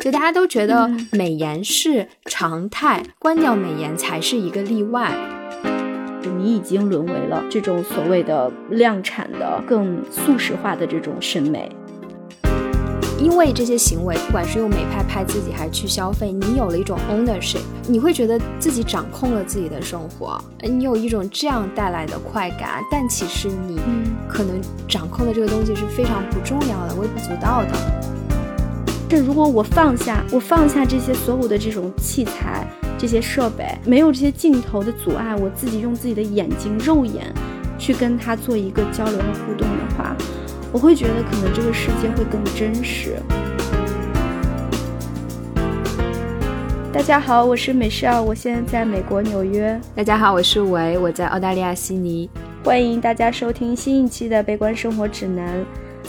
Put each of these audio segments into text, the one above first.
就大家都觉得美颜是常态，关掉美颜才是一个例外。你已经沦为了这种所谓的量产的、更素食化的这种审美。因为这些行为，不管是用美拍拍自己，还是去消费，你有了一种 ownership，你会觉得自己掌控了自己的生活，你有一种这样带来的快感。但其实你可能掌控的这个东西是非常不重要的、微不足道的。这如果我放下，我放下这些所有的这种器材、这些设备，没有这些镜头的阻碍，我自己用自己的眼睛、肉眼去跟他做一个交流和互动的话。我会觉得可能这个世界会更真实。大家好，我是美少，我现在在美国纽约。大家好，我是维，我在澳大利亚悉尼。欢迎大家收听新一期的《悲观生活指南》。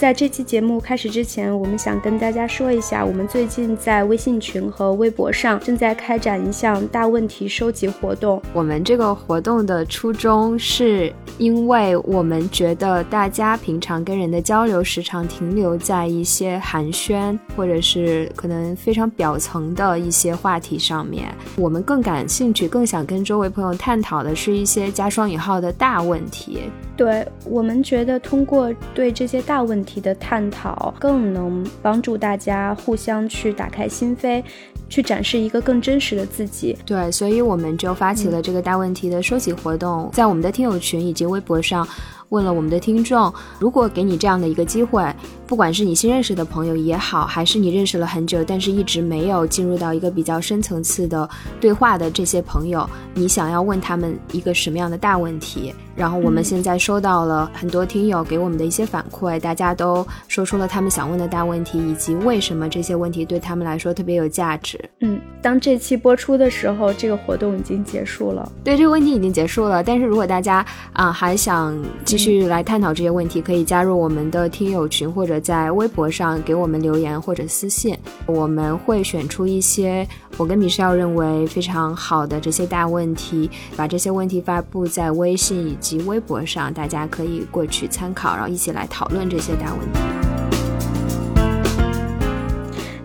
在这期节目开始之前，我们想跟大家说一下，我们最近在微信群和微博上正在开展一项大问题收集活动。我们这个活动的初衷是，因为我们觉得大家平常跟人的交流时常停留在一些寒暄或者是可能非常表层的一些话题上面。我们更感兴趣、更想跟周围朋友探讨的是一些加双引号的大问题。对我们觉得，通过对这些大问题的探讨，更能帮助大家互相去打开心扉，去展示一个更真实的自己。对，所以我们就发起了这个大问题的收集活动，在我们的听友群以及微博上。问了我们的听众，如果给你这样的一个机会，不管是你新认识的朋友也好，还是你认识了很久，但是一直没有进入到一个比较深层次的对话的这些朋友，你想要问他们一个什么样的大问题？然后我们现在收到了很多听友给我们的一些反馈，大家都说出了他们想问的大问题，以及为什么这些问题对他们来说特别有价值。嗯，当这期播出的时候，这个活动已经结束了。对，这个问题已经结束了。但是如果大家啊还想继去来探讨这些问题，可以加入我们的听友群，或者在微博上给我们留言或者私信，我们会选出一些我跟米歇尔认为非常好的这些大问题，把这些问题发布在微信以及微博上，大家可以过去参考，然后一起来讨论这些大问题。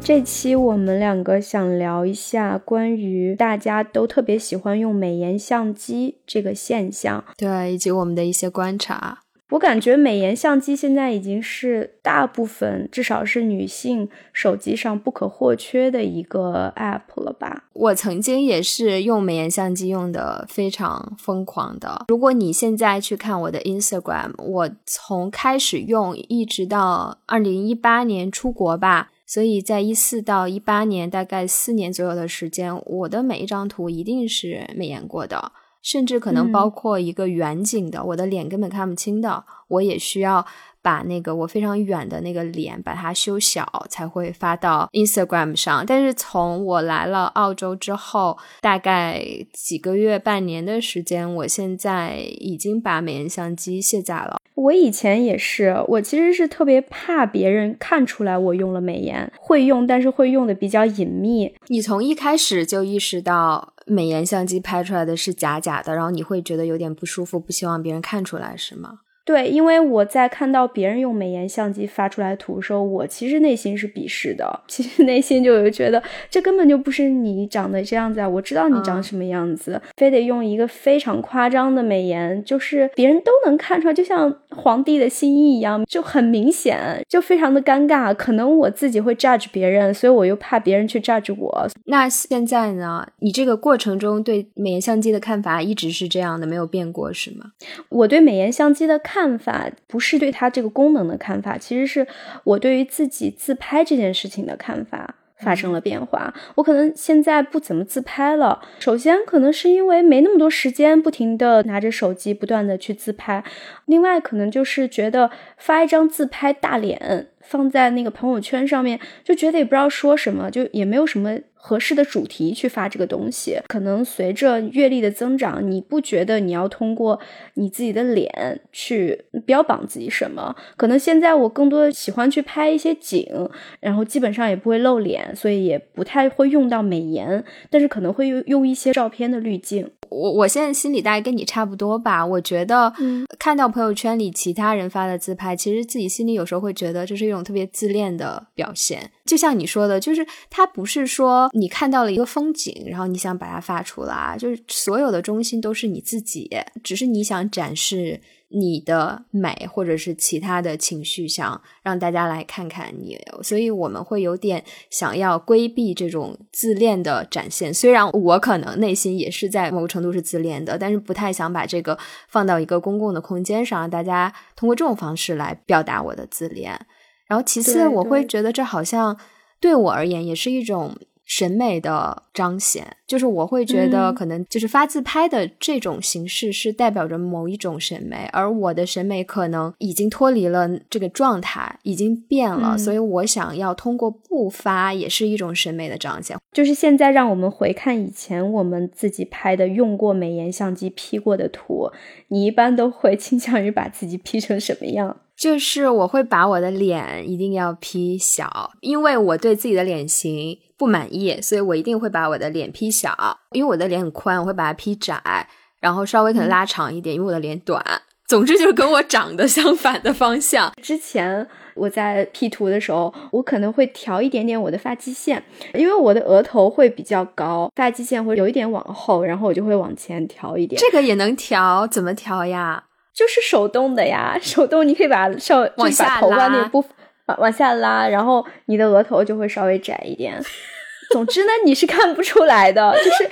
这期我们两个想聊一下关于大家都特别喜欢用美颜相机这个现象，对，以及我们的一些观察。我感觉美颜相机现在已经是大部分，至少是女性手机上不可或缺的一个 app 了吧？我曾经也是用美颜相机用的非常疯狂的。如果你现在去看我的 Instagram，我从开始用一直到二零一八年出国吧。所以在一四到一八年，大概四年左右的时间，我的每一张图一定是美颜过的，甚至可能包括一个远景的，我的脸根本看不清的，我也需要。把那个我非常远的那个脸把它修小，才会发到 Instagram 上。但是从我来了澳洲之后，大概几个月、半年的时间，我现在已经把美颜相机卸载了。我以前也是，我其实是特别怕别人看出来我用了美颜，会用，但是会用的比较隐秘。你从一开始就意识到美颜相机拍出来的是假假的，然后你会觉得有点不舒服，不希望别人看出来，是吗？对，因为我在看到别人用美颜相机发出来图的时候，我其实内心是鄙视的，其实内心就有觉得这根本就不是你长得这样子啊！我知道你长什么样子，非得用一个非常夸张的美颜，就是别人都能看出来，就像皇帝的新衣一样，就很明显，就非常的尴尬。可能我自己会 judge 别人，所以我又怕别人去 judge 我。那现在呢？你这个过程中对美颜相机的看法一直是这样的，没有变过，是吗？我对美颜相机的看。看法不是对它这个功能的看法，其实是我对于自己自拍这件事情的看法发生了变化。我可能现在不怎么自拍了。首先，可能是因为没那么多时间，不停的拿着手机不断的去自拍。另外，可能就是觉得发一张自拍大脸放在那个朋友圈上面，就觉得也不知道说什么，就也没有什么。合适的主题去发这个东西，可能随着阅历的增长，你不觉得你要通过你自己的脸去标榜自己什么？可能现在我更多的喜欢去拍一些景，然后基本上也不会露脸，所以也不太会用到美颜，但是可能会用用一些照片的滤镜。我我现在心里大概跟你差不多吧。我觉得，看到朋友圈里其他人发的自拍，其实自己心里有时候会觉得这是一种特别自恋的表现。就像你说的，就是它不是说你看到了一个风景，然后你想把它发出来，就是所有的中心都是你自己，只是你想展示。你的美，或者是其他的情绪，想让大家来看看你，所以我们会有点想要规避这种自恋的展现。虽然我可能内心也是在某个程度是自恋的，但是不太想把这个放到一个公共的空间上，让大家通过这种方式来表达我的自恋。然后其次，我会觉得这好像对我而言也是一种。审美的彰显，就是我会觉得，可能就是发自拍的这种形式是代表着某一种审美，而我的审美可能已经脱离了这个状态，已经变了，所以我想要通过不发也是一种审美的彰显。就是现在让我们回看以前我们自己拍的用过美颜相机 P 过的图，你一般都会 倾向于把自己 P 成什么样？就是我会把我的脸一定要 P 小，因为我对自己的脸型不满意，所以我一定会把我的脸 P 小。因为我的脸很宽，我会把它 P 窄，然后稍微可能拉长一点，因为我的脸短。总之就是跟我长得相反的方向。之前我在 P 图的时候，我可能会调一点点我的发际线，因为我的额头会比较高，发际线会有一点往后，然后我就会往前调一点。这个也能调？怎么调呀？就是手动的呀，手动你可以把稍往下拉，那部往往下拉，然后你的额头就会稍微窄一点。总之呢，你是看不出来的，就是。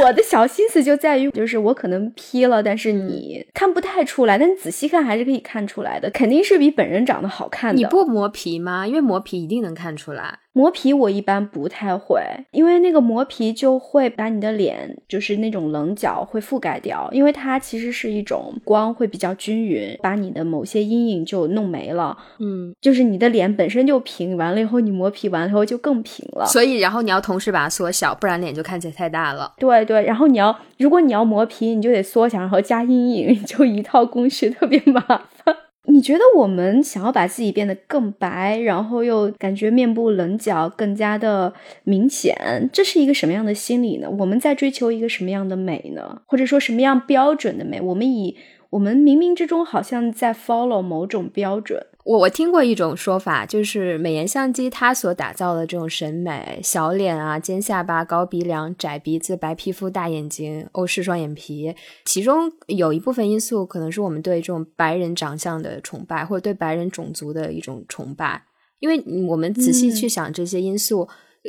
我的小心思就在于，就是我可能 P 了，但是你看不太出来，但你仔细看还是可以看出来的，肯定是比本人长得好看的。你不磨皮吗？因为磨皮一定能看出来。磨皮我一般不太会，因为那个磨皮就会把你的脸，就是那种棱角会覆盖掉，因为它其实是一种光会比较均匀，把你的某些阴影就弄没了。嗯，就是你的脸本身就平，完了以后你磨皮完了以后就更平了。所以，然后你要同时把它缩小，不然脸就看起来太大了。对。对对，然后你要，如果你要磨皮，你就得缩小，然后加阴影，就一套工序，特别麻烦。你觉得我们想要把自己变得更白，然后又感觉面部棱角更加的明显，这是一个什么样的心理呢？我们在追求一个什么样的美呢？或者说什么样标准的美？我们以我们冥冥之中好像在 follow 某种标准。我我听过一种说法，就是美颜相机它所打造的这种审美，小脸啊、尖下巴、高鼻梁、窄鼻子、白皮肤、大眼睛、欧式双眼皮，其中有一部分因素可能是我们对这种白人长相的崇拜，或者对白人种族的一种崇拜。因为我们仔细去想，这些因素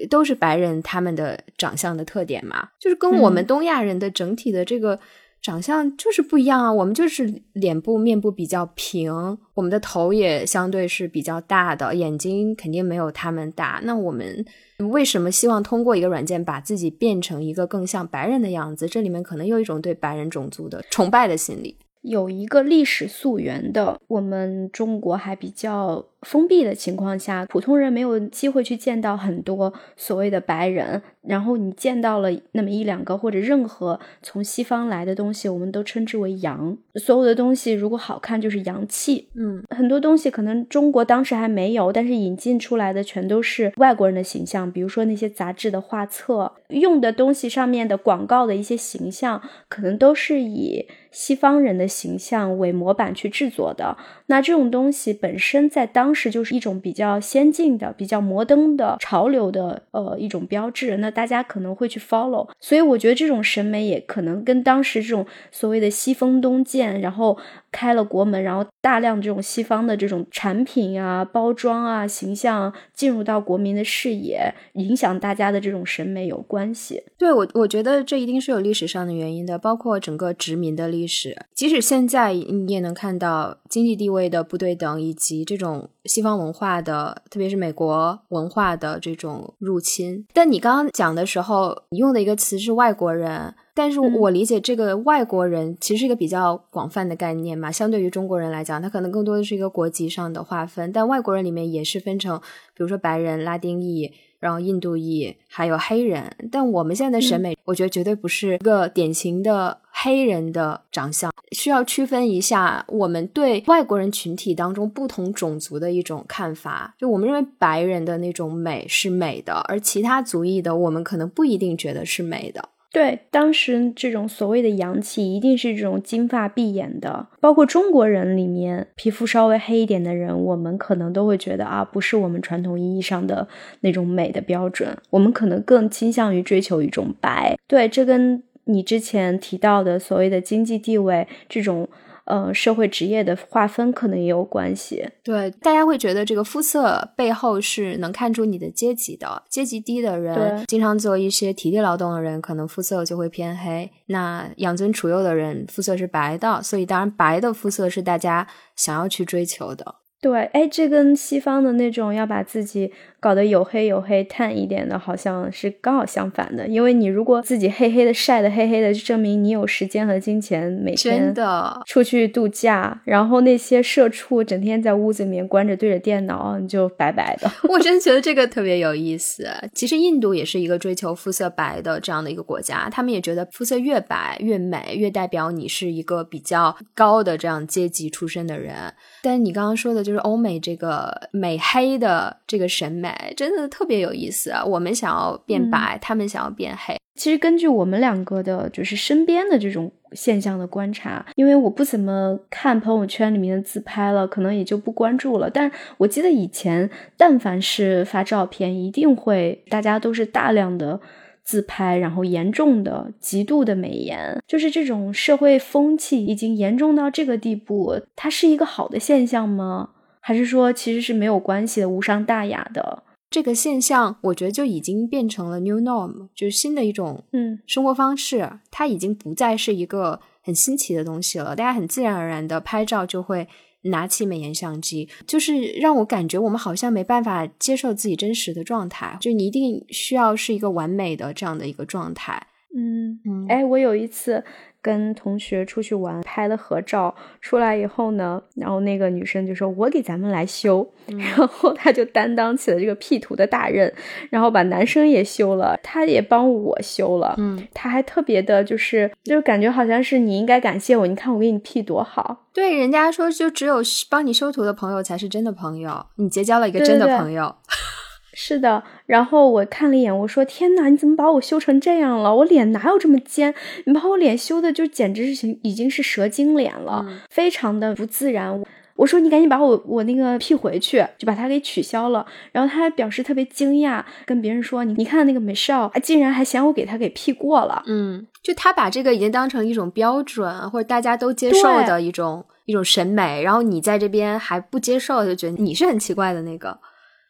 都是白人他们的长相的特点嘛，就是跟我们东亚人的整体的这个。长相就是不一样啊，我们就是脸部面部比较平，我们的头也相对是比较大的，眼睛肯定没有他们大。那我们为什么希望通过一个软件把自己变成一个更像白人的样子？这里面可能有一种对白人种族的崇拜的心理。有一个历史溯源的，我们中国还比较。封闭的情况下，普通人没有机会去见到很多所谓的白人。然后你见到了那么一两个，或者任何从西方来的东西，我们都称之为洋。所有的东西如果好看，就是洋气。嗯，很多东西可能中国当时还没有，但是引进出来的全都是外国人的形象。比如说那些杂志的画册，用的东西上面的广告的一些形象，可能都是以西方人的形象为模板去制作的。那这种东西本身在当时就是一种比较先进的、比较摩登的潮流的呃一种标志，那大家可能会去 follow，所以我觉得这种审美也可能跟当时这种所谓的西风东渐，然后。开了国门，然后大量这种西方的这种产品啊、包装啊、形象进入到国民的视野，影响大家的这种审美有关系。对我，我觉得这一定是有历史上的原因的，包括整个殖民的历史。即使现在你也能看到经济地位的不对等，以及这种西方文化的，特别是美国文化的这种入侵。但你刚刚讲的时候，你用的一个词是外国人。但是我理解这个外国人其实是一个比较广泛的概念嘛，相对于中国人来讲，它可能更多的是一个国籍上的划分。但外国人里面也是分成，比如说白人、拉丁裔，然后印度裔，还有黑人。但我们现在的审美，我觉得绝对不是一个典型的黑人的长相，需要区分一下我们对外国人群体当中不同种族的一种看法。就我们认为白人的那种美是美的，而其他族裔的我们可能不一定觉得是美的。对，当时这种所谓的洋气，一定是这种金发碧眼的。包括中国人里面，皮肤稍微黑一点的人，我们可能都会觉得啊，不是我们传统意义上的那种美的标准。我们可能更倾向于追求一种白。对，这跟你之前提到的所谓的经济地位这种。呃，社会职业的划分可能也有关系。对，大家会觉得这个肤色背后是能看出你的阶级的。阶级低的人，经常做一些体力劳动的人，可能肤色就会偏黑。那养尊处优的人，肤色是白的。所以，当然，白的肤色是大家想要去追求的。对，哎，这跟西方的那种要把自己搞得黝黑黝黑、淡一点的，好像是刚好相反的。因为你如果自己黑黑的、晒的黑黑的，就证明你有时间和金钱，每天的出去度假。然后那些社畜整天在屋子里面关着，对着电脑，你就白白的。我真觉得这个特别有意思。其实印度也是一个追求肤色白的这样的一个国家，他们也觉得肤色越白越美，越代表你是一个比较高的这样阶级出身的人。但你刚刚说的就是。欧美这个美黑的这个审美真的特别有意思啊！我们想要变白，他们想要变黑。其实根据我们两个的，就是身边的这种现象的观察，因为我不怎么看朋友圈里面的自拍了，可能也就不关注了。但我记得以前，但凡是发照片，一定会大家都是大量的。自拍，然后严重的、极度的美颜，就是这种社会风气已经严重到这个地步，它是一个好的现象吗？还是说其实是没有关系的、无伤大雅的这个现象？我觉得就已经变成了 new norm，就是新的一种嗯生活方式，它已经不再是一个很新奇的东西了。大家很自然而然的拍照就会。拿起美颜相机，就是让我感觉我们好像没办法接受自己真实的状态，就你一定需要是一个完美的这样的一个状态。嗯嗯，哎，我有一次。跟同学出去玩，拍了合照，出来以后呢，然后那个女生就说：“我给咱们来修。” 然后她就担当起了这个 P 图的大任，然后把男生也修了，她也帮我修了。嗯，她还特别的，就是就是感觉好像是你应该感谢我，你看我给你 P 多好。对，人家说就只有帮你修图的朋友才是真的朋友，你结交了一个真的朋友。是的，然后我看了一眼，我说：“天哪，你怎么把我修成这样了？我脸哪有这么尖？你把我脸修的就简直是已经是蛇精脸了，非常的不自然。”我说：“你赶紧把我我那个 P 回去，就把它给取消了。”然后他还表示特别惊讶，跟别人说：“你你看那个美少，竟然还嫌我给他给 P 过了。”嗯，就他把这个已经当成一种标准，或者大家都接受的一种一种审美，然后你在这边还不接受，就觉得你是很奇怪的那个。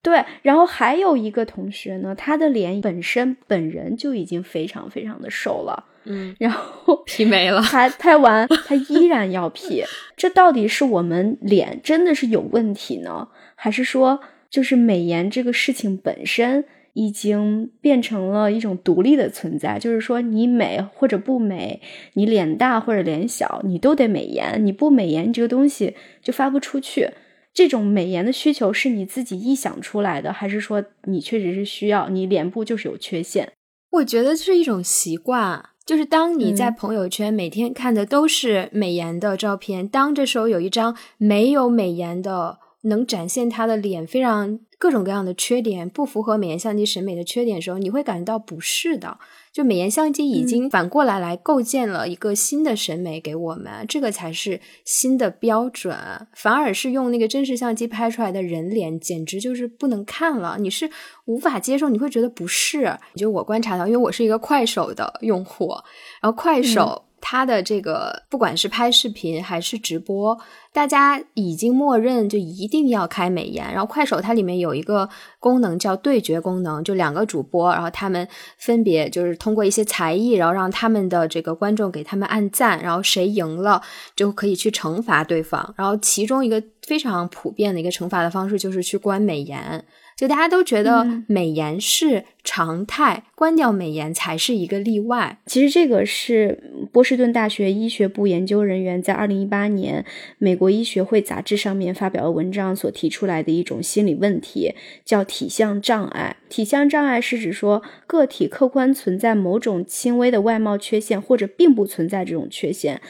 对，然后还有一个同学呢，他的脸本身本人就已经非常非常的瘦了，嗯，然后 P 没了，他拍完他依然要 P，这到底是我们脸真的是有问题呢，还是说就是美颜这个事情本身已经变成了一种独立的存在？就是说你美或者不美，你脸大或者脸小，你都得美颜，你不美颜，这个东西就发不出去。这种美颜的需求是你自己臆想出来的，还是说你确实是需要？你脸部就是有缺陷？我觉得是一种习惯，就是当你在朋友圈每天看的都是美颜的照片，当这时候有一张没有美颜的，能展现他的脸非常各种各样的缺点，不符合美颜相机审美的缺点的时候，你会感觉到不适的。就美颜相机已经反过来来构建了一个新的审美给我们，这个才是新的标准。反而是用那个真实相机拍出来的人脸，简直就是不能看了，你是无法接受，你会觉得不适。就我观察到，因为我是一个快手的用户，然后快手。他的这个不管是拍视频还是直播，大家已经默认就一定要开美颜。然后快手它里面有一个功能叫对决功能，就两个主播，然后他们分别就是通过一些才艺，然后让他们的这个观众给他们按赞，然后谁赢了就可以去惩罚对方。然后其中一个非常普遍的一个惩罚的方式就是去关美颜。就大家都觉得美颜是常态，关掉美颜才是一个例外。其实这个是波士顿大学医学部研究人员在二零一八年美国医学会杂志上面发表的文章所提出来的一种心理问题，叫体相障碍。体相障碍是指说个体客观存在某种轻微的外貌缺陷，或者并不存在这种缺陷。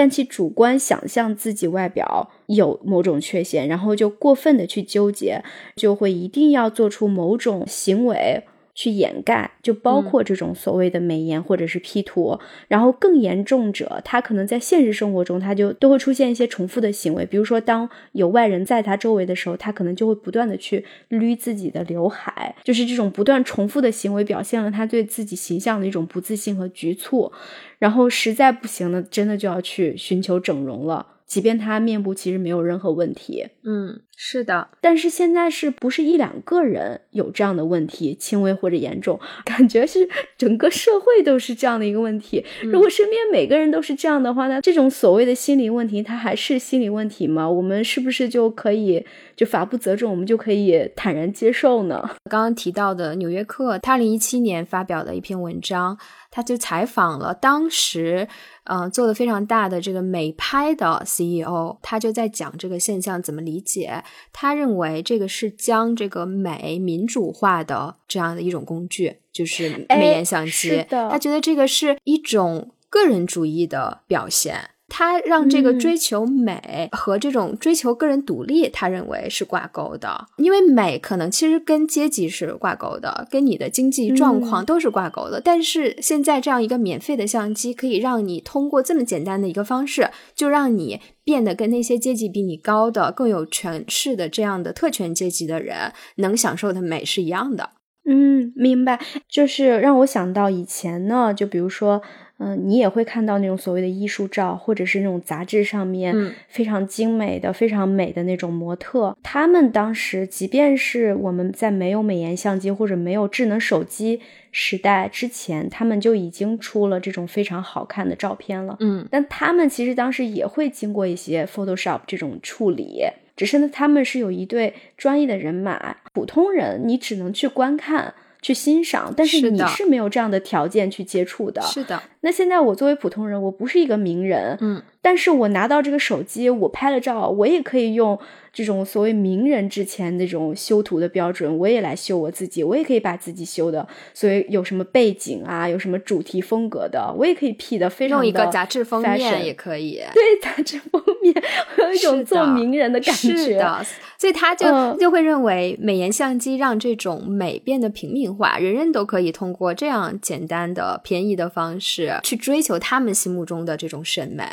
但其主观想象自己外表有某种缺陷，然后就过分的去纠结，就会一定要做出某种行为去掩盖，就包括这种所谓的美颜或者是 P 图。然后更严重者，他可能在现实生活中，他就都会出现一些重复的行为，比如说当有外人在他周围的时候，他可能就会不断的去捋自己的刘海，就是这种不断重复的行为，表现了他对自己形象的一种不自信和局促。然后实在不行了，真的就要去寻求整容了。即便他面部其实没有任何问题，嗯，是的，但是现在是不是一两个人有这样的问题，轻微或者严重？感觉是整个社会都是这样的一个问题。如果身边每个人都是这样的话，那这种所谓的心理问题，它还是心理问题吗？我们是不是就可以就法不责众，我们就可以坦然接受呢？刚刚提到的《纽约客》，他二零一七年发表的一篇文章，他就采访了当时。嗯，做的非常大的这个美拍的 CEO，他就在讲这个现象怎么理解。他认为这个是将这个美民主化的这样的一种工具，就是美颜相机。他觉得这个是一种个人主义的表现。他让这个追求美和这种追求个人独立，他认为是挂钩的，因为美可能其实跟阶级是挂钩的，跟你的经济状况都是挂钩的。但是现在这样一个免费的相机，可以让你通过这么简单的一个方式，就让你变得跟那些阶级比你高的、更有权势的这样的特权阶级的人能享受的美是一样的。嗯，明白，就是让我想到以前呢，就比如说。嗯，你也会看到那种所谓的艺术照，或者是那种杂志上面非常精美的、非常美的那种模特。他们当时，即便是我们在没有美颜相机或者没有智能手机时代之前，他们就已经出了这种非常好看的照片了。嗯，但他们其实当时也会经过一些 Photoshop 这种处理，只是呢，他们是有一对专业的人马，普通人你只能去观看。去欣赏，但是你是没有这样的条件去接触的。是的。那现在我作为普通人，我不是一个名人，嗯，但是我拿到这个手机，我拍了照，我也可以用。这种所谓名人之前那种修图的标准，我也来修我自己，我也可以把自己修的，所以有什么背景啊，有什么主题风格的，我也可以 P 的非常的。用一个杂志封面也可以。对，杂志封面有一种做名人的感觉。是的，所以他就就会认为美颜相机让这种美变得平民化，人人都可以通过这样简单的、便宜的方式去追求他们心目中的这种审美。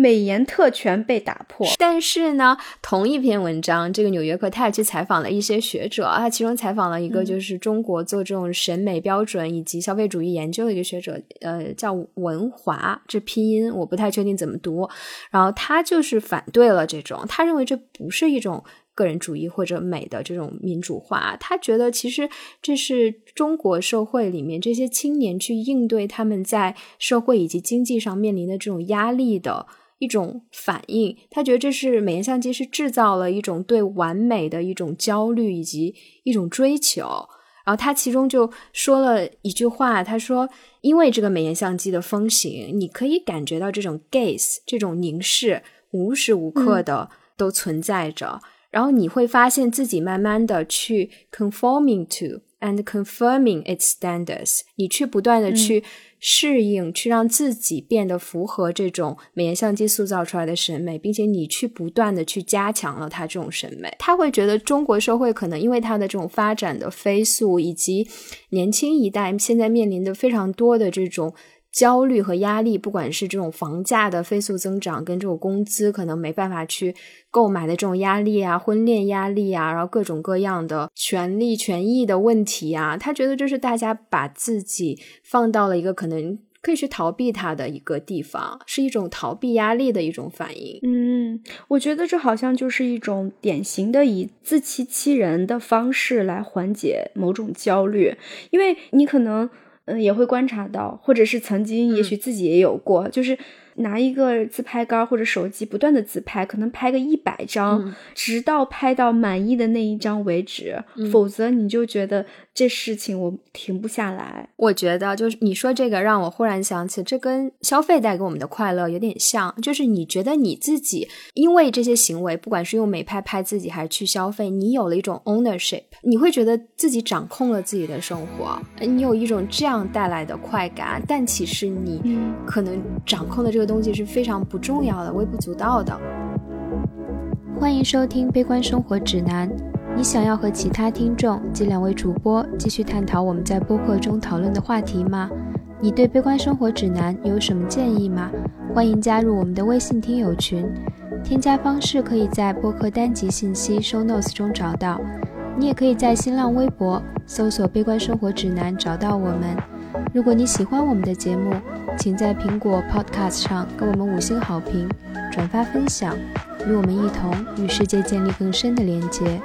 美颜特权被打破，但是呢，同一篇文章，这个《纽约客》他也去采访了一些学者啊，其中采访了一个就是中国做这种审美标准以及消费主义研究的一个学者，呃，叫文华，这拼音我不太确定怎么读。然后他就是反对了这种，他认为这不是一种个人主义或者美的这种民主化，他觉得其实这是中国社会里面这些青年去应对他们在社会以及经济上面临的这种压力的。一种反应，他觉得这是美颜相机是制造了一种对完美的一种焦虑以及一种追求。然后他其中就说了一句话，他说：“因为这个美颜相机的风行，你可以感觉到这种 gaze 这种凝视无时无刻的都存在着，然后你会发现自己慢慢的去 conforming to and confirming its standards，你去不断的去。”适应，去让自己变得符合这种美颜相机塑造出来的审美，并且你去不断的去加强了他这种审美。他会觉得中国社会可能因为他的这种发展的飞速，以及年轻一代现在面临的非常多的这种。焦虑和压力，不管是这种房价的飞速增长，跟这种工资可能没办法去购买的这种压力啊，婚恋压力啊，然后各种各样的权利权益的问题啊，他觉得这是大家把自己放到了一个可能可以去逃避它的一个地方，是一种逃避压力的一种反应。嗯，我觉得这好像就是一种典型的以自欺欺人的方式来缓解某种焦虑，因为你可能。嗯，也会观察到，或者是曾经，也许自己也有过，就是拿一个自拍杆或者手机不断的自拍，可能拍个一百张，直到拍到满意的那一张为止，否则你就觉得。这事情我停不下来。我觉得就是你说这个，让我忽然想起，这跟消费带给我们的快乐有点像。就是你觉得你自己因为这些行为，不管是用美拍拍自己，还是去消费，你有了一种 ownership，你会觉得自己掌控了自己的生活，你有一种这样带来的快感。但其实你可能掌控的这个东西是非常不重要的、微不足道的。欢迎收听《悲观生活指南》。你想要和其他听众及两位主播继续探讨我们在播客中讨论的话题吗？你对《悲观生活指南》有什么建议吗？欢迎加入我们的微信听友群，添加方式可以在播客单集信息 show notes 中找到。你也可以在新浪微博搜索“悲观生活指南”找到我们。如果你喜欢我们的节目，请在苹果 Podcast 上给我们五星好评，转发分享，与我们一同与世界建立更深的连接。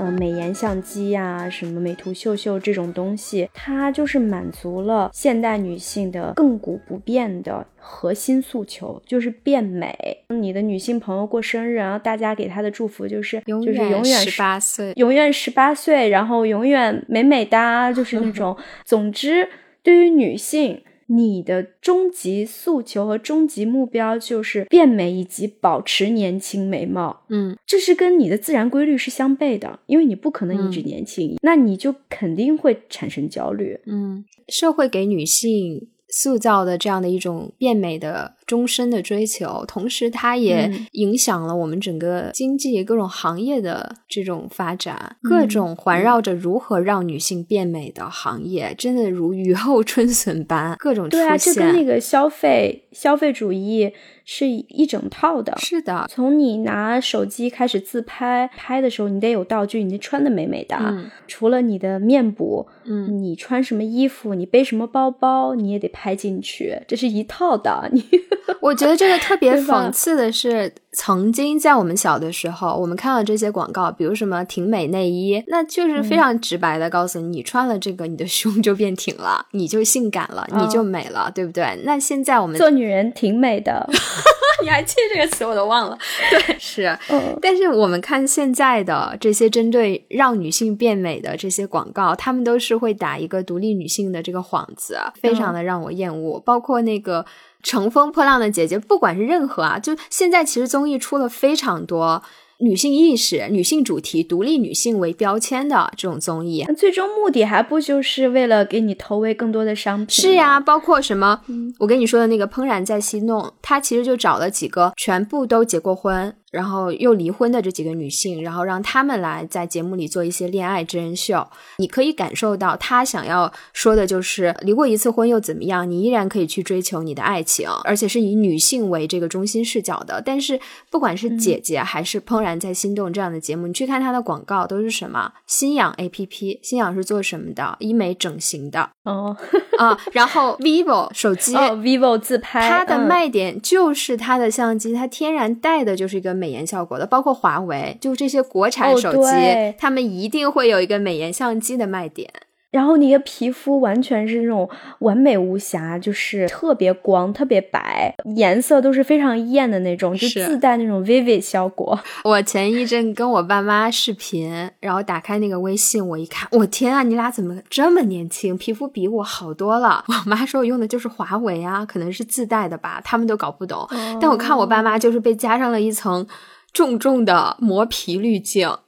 呃，美颜相机呀，什么美图秀秀这种东西，它就是满足了现代女性的亘古不变的核心诉求，就是变美。你的女性朋友过生日，然后大家给她的祝福就是就是永远十八岁，永远十八岁，然后永远美美哒，就是那 种。总之，对于女性。你的终极诉求和终极目标就是变美以及保持年轻美貌，嗯，这是跟你的自然规律是相悖的，因为你不可能一直年轻，那你就肯定会产生焦虑，嗯，社会给女性。塑造的这样的一种变美的终身的追求，同时它也影响了我们整个经济各种行业的这种发展，各种环绕着如何让女性变美的行业，真的如雨 后春笋般各种出现。对啊，这跟那个消费消费主义。是一整套的，是的。从你拿手机开始自拍，拍的时候你得有道具，你得穿的美美的。除了你的面部，嗯，你穿什么衣服，你背什么包包，你也得拍进去，这是一套的。你，我觉得这个特别讽刺的是。曾经在我们小的时候，我们看到这些广告，比如什么挺美内衣，那就是非常直白的告诉你，你穿了这个，你的胸就变挺了，你就性感了，你就美了，对不对？那现在我们做女人挺美的，你还记这个词，我都忘了。对，是。但是我们看现在的这些针对让女性变美的这些广告，他们都是会打一个独立女性的这个幌子，非常的让我厌恶。包括那个。乘风破浪的姐姐，不管是任何啊，就现在其实综艺出了非常多女性意识、女性主题、独立女性为标签的这种综艺，最终目的还不就是为了给你投喂更多的商品？是呀，包括什么，我跟你说的那个《怦然在心动》，他其实就找了几个全部都结过婚。然后又离婚的这几个女性，然后让他们来在节目里做一些恋爱真人秀。你可以感受到他想要说的就是，离过一次婚又怎么样？你依然可以去追求你的爱情，而且是以女性为这个中心视角的。但是不管是姐姐还是《怦然在心动》这样的节目，你去看它的广告都是什么？新氧 A P P，新氧是做什么的？医美整形的哦啊。然后 vivo 手机，vivo 自拍，它的卖点就是它的相机，它天然带的就是一个。美颜效果的，包括华为，就这些国产手机，他们一定会有一个美颜相机的卖点。然后你的皮肤完全是那种完美无瑕，就是特别光、特别白，颜色都是非常艳的那种，就自带那种 vivid 效果。我前一阵跟我爸妈视频，然后打开那个微信，我一看，我天啊，你俩怎么这么年轻，皮肤比我好多了？我妈说我用的就是华为啊，可能是自带的吧，他们都搞不懂。但我看我爸妈就是被加上了一层重重的磨皮滤镜。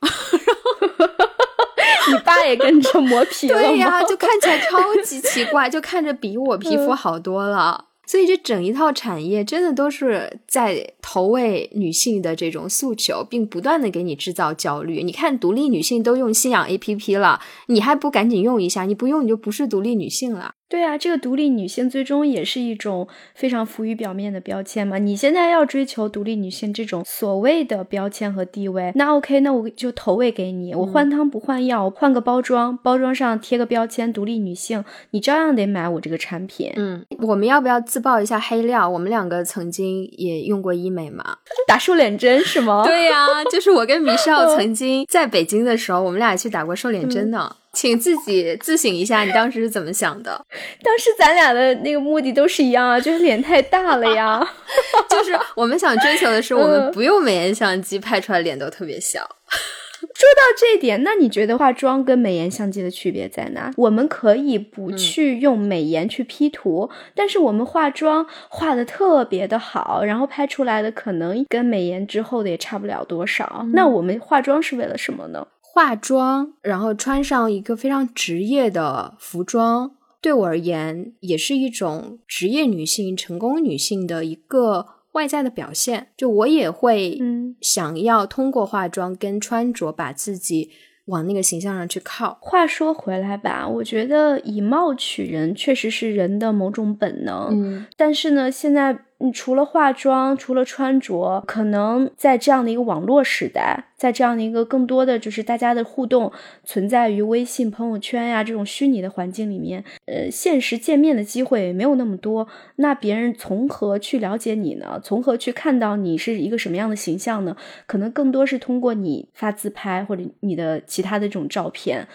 你爸也跟着磨皮了对呀，就看起来超级奇怪，就看着比我皮肤好多了。所以这整一套产业真的都是在投喂女性的这种诉求，并不断的给你制造焦虑。你看，独立女性都用信仰 A P P 了，你还不赶紧用一下？你不用你就不是独立女性了。对啊，这个独立女性最终也是一种非常浮于表面的标签嘛。你现在要追求独立女性这种所谓的标签和地位，那 OK，那我就投喂给你，我换汤不换药，换个包装，包装上贴个标签“独立女性”，你照样得买我这个产品。嗯，我们要不要自曝一下黑料？我们两个曾经也用过医美嘛？打瘦脸针是吗？对呀，就是我跟 米少曾经在北京的时候，我们俩去打过瘦脸针呢。请自己自省一下，你当时是怎么想的？当时咱俩的那个目的都是一样啊，就是脸太大了呀。就是我们想追求的是，我们不用美颜相机拍出来脸都特别小。说到这一点，那你觉得化妆跟美颜相机的区别在哪？我们可以不去用美颜去 P 图，但是我们化妆化的特别的好，然后拍出来的可能跟美颜之后的也差不了多少。那我们化妆是为了什么呢？化妆，然后穿上一个非常职业的服装，对我而言也是一种职业女性、成功女性的一个外在的表现。就我也会嗯想要通过化妆跟穿着把自己往那个形象上去靠。话说回来吧，我觉得以貌取人确实是人的某种本能。嗯但是呢，现在你除了化妆，除了穿着，可能在这样的一个网络时代，在这样的一个更多的就是大家的互动存在于微信朋友圈呀这种虚拟的环境里面，呃，现实见面的机会没有那么多。那别人从何去了解你呢？从何去看到你是一个什么样的形象呢？可能更多是通过你发自拍或者你的其他的这种照片，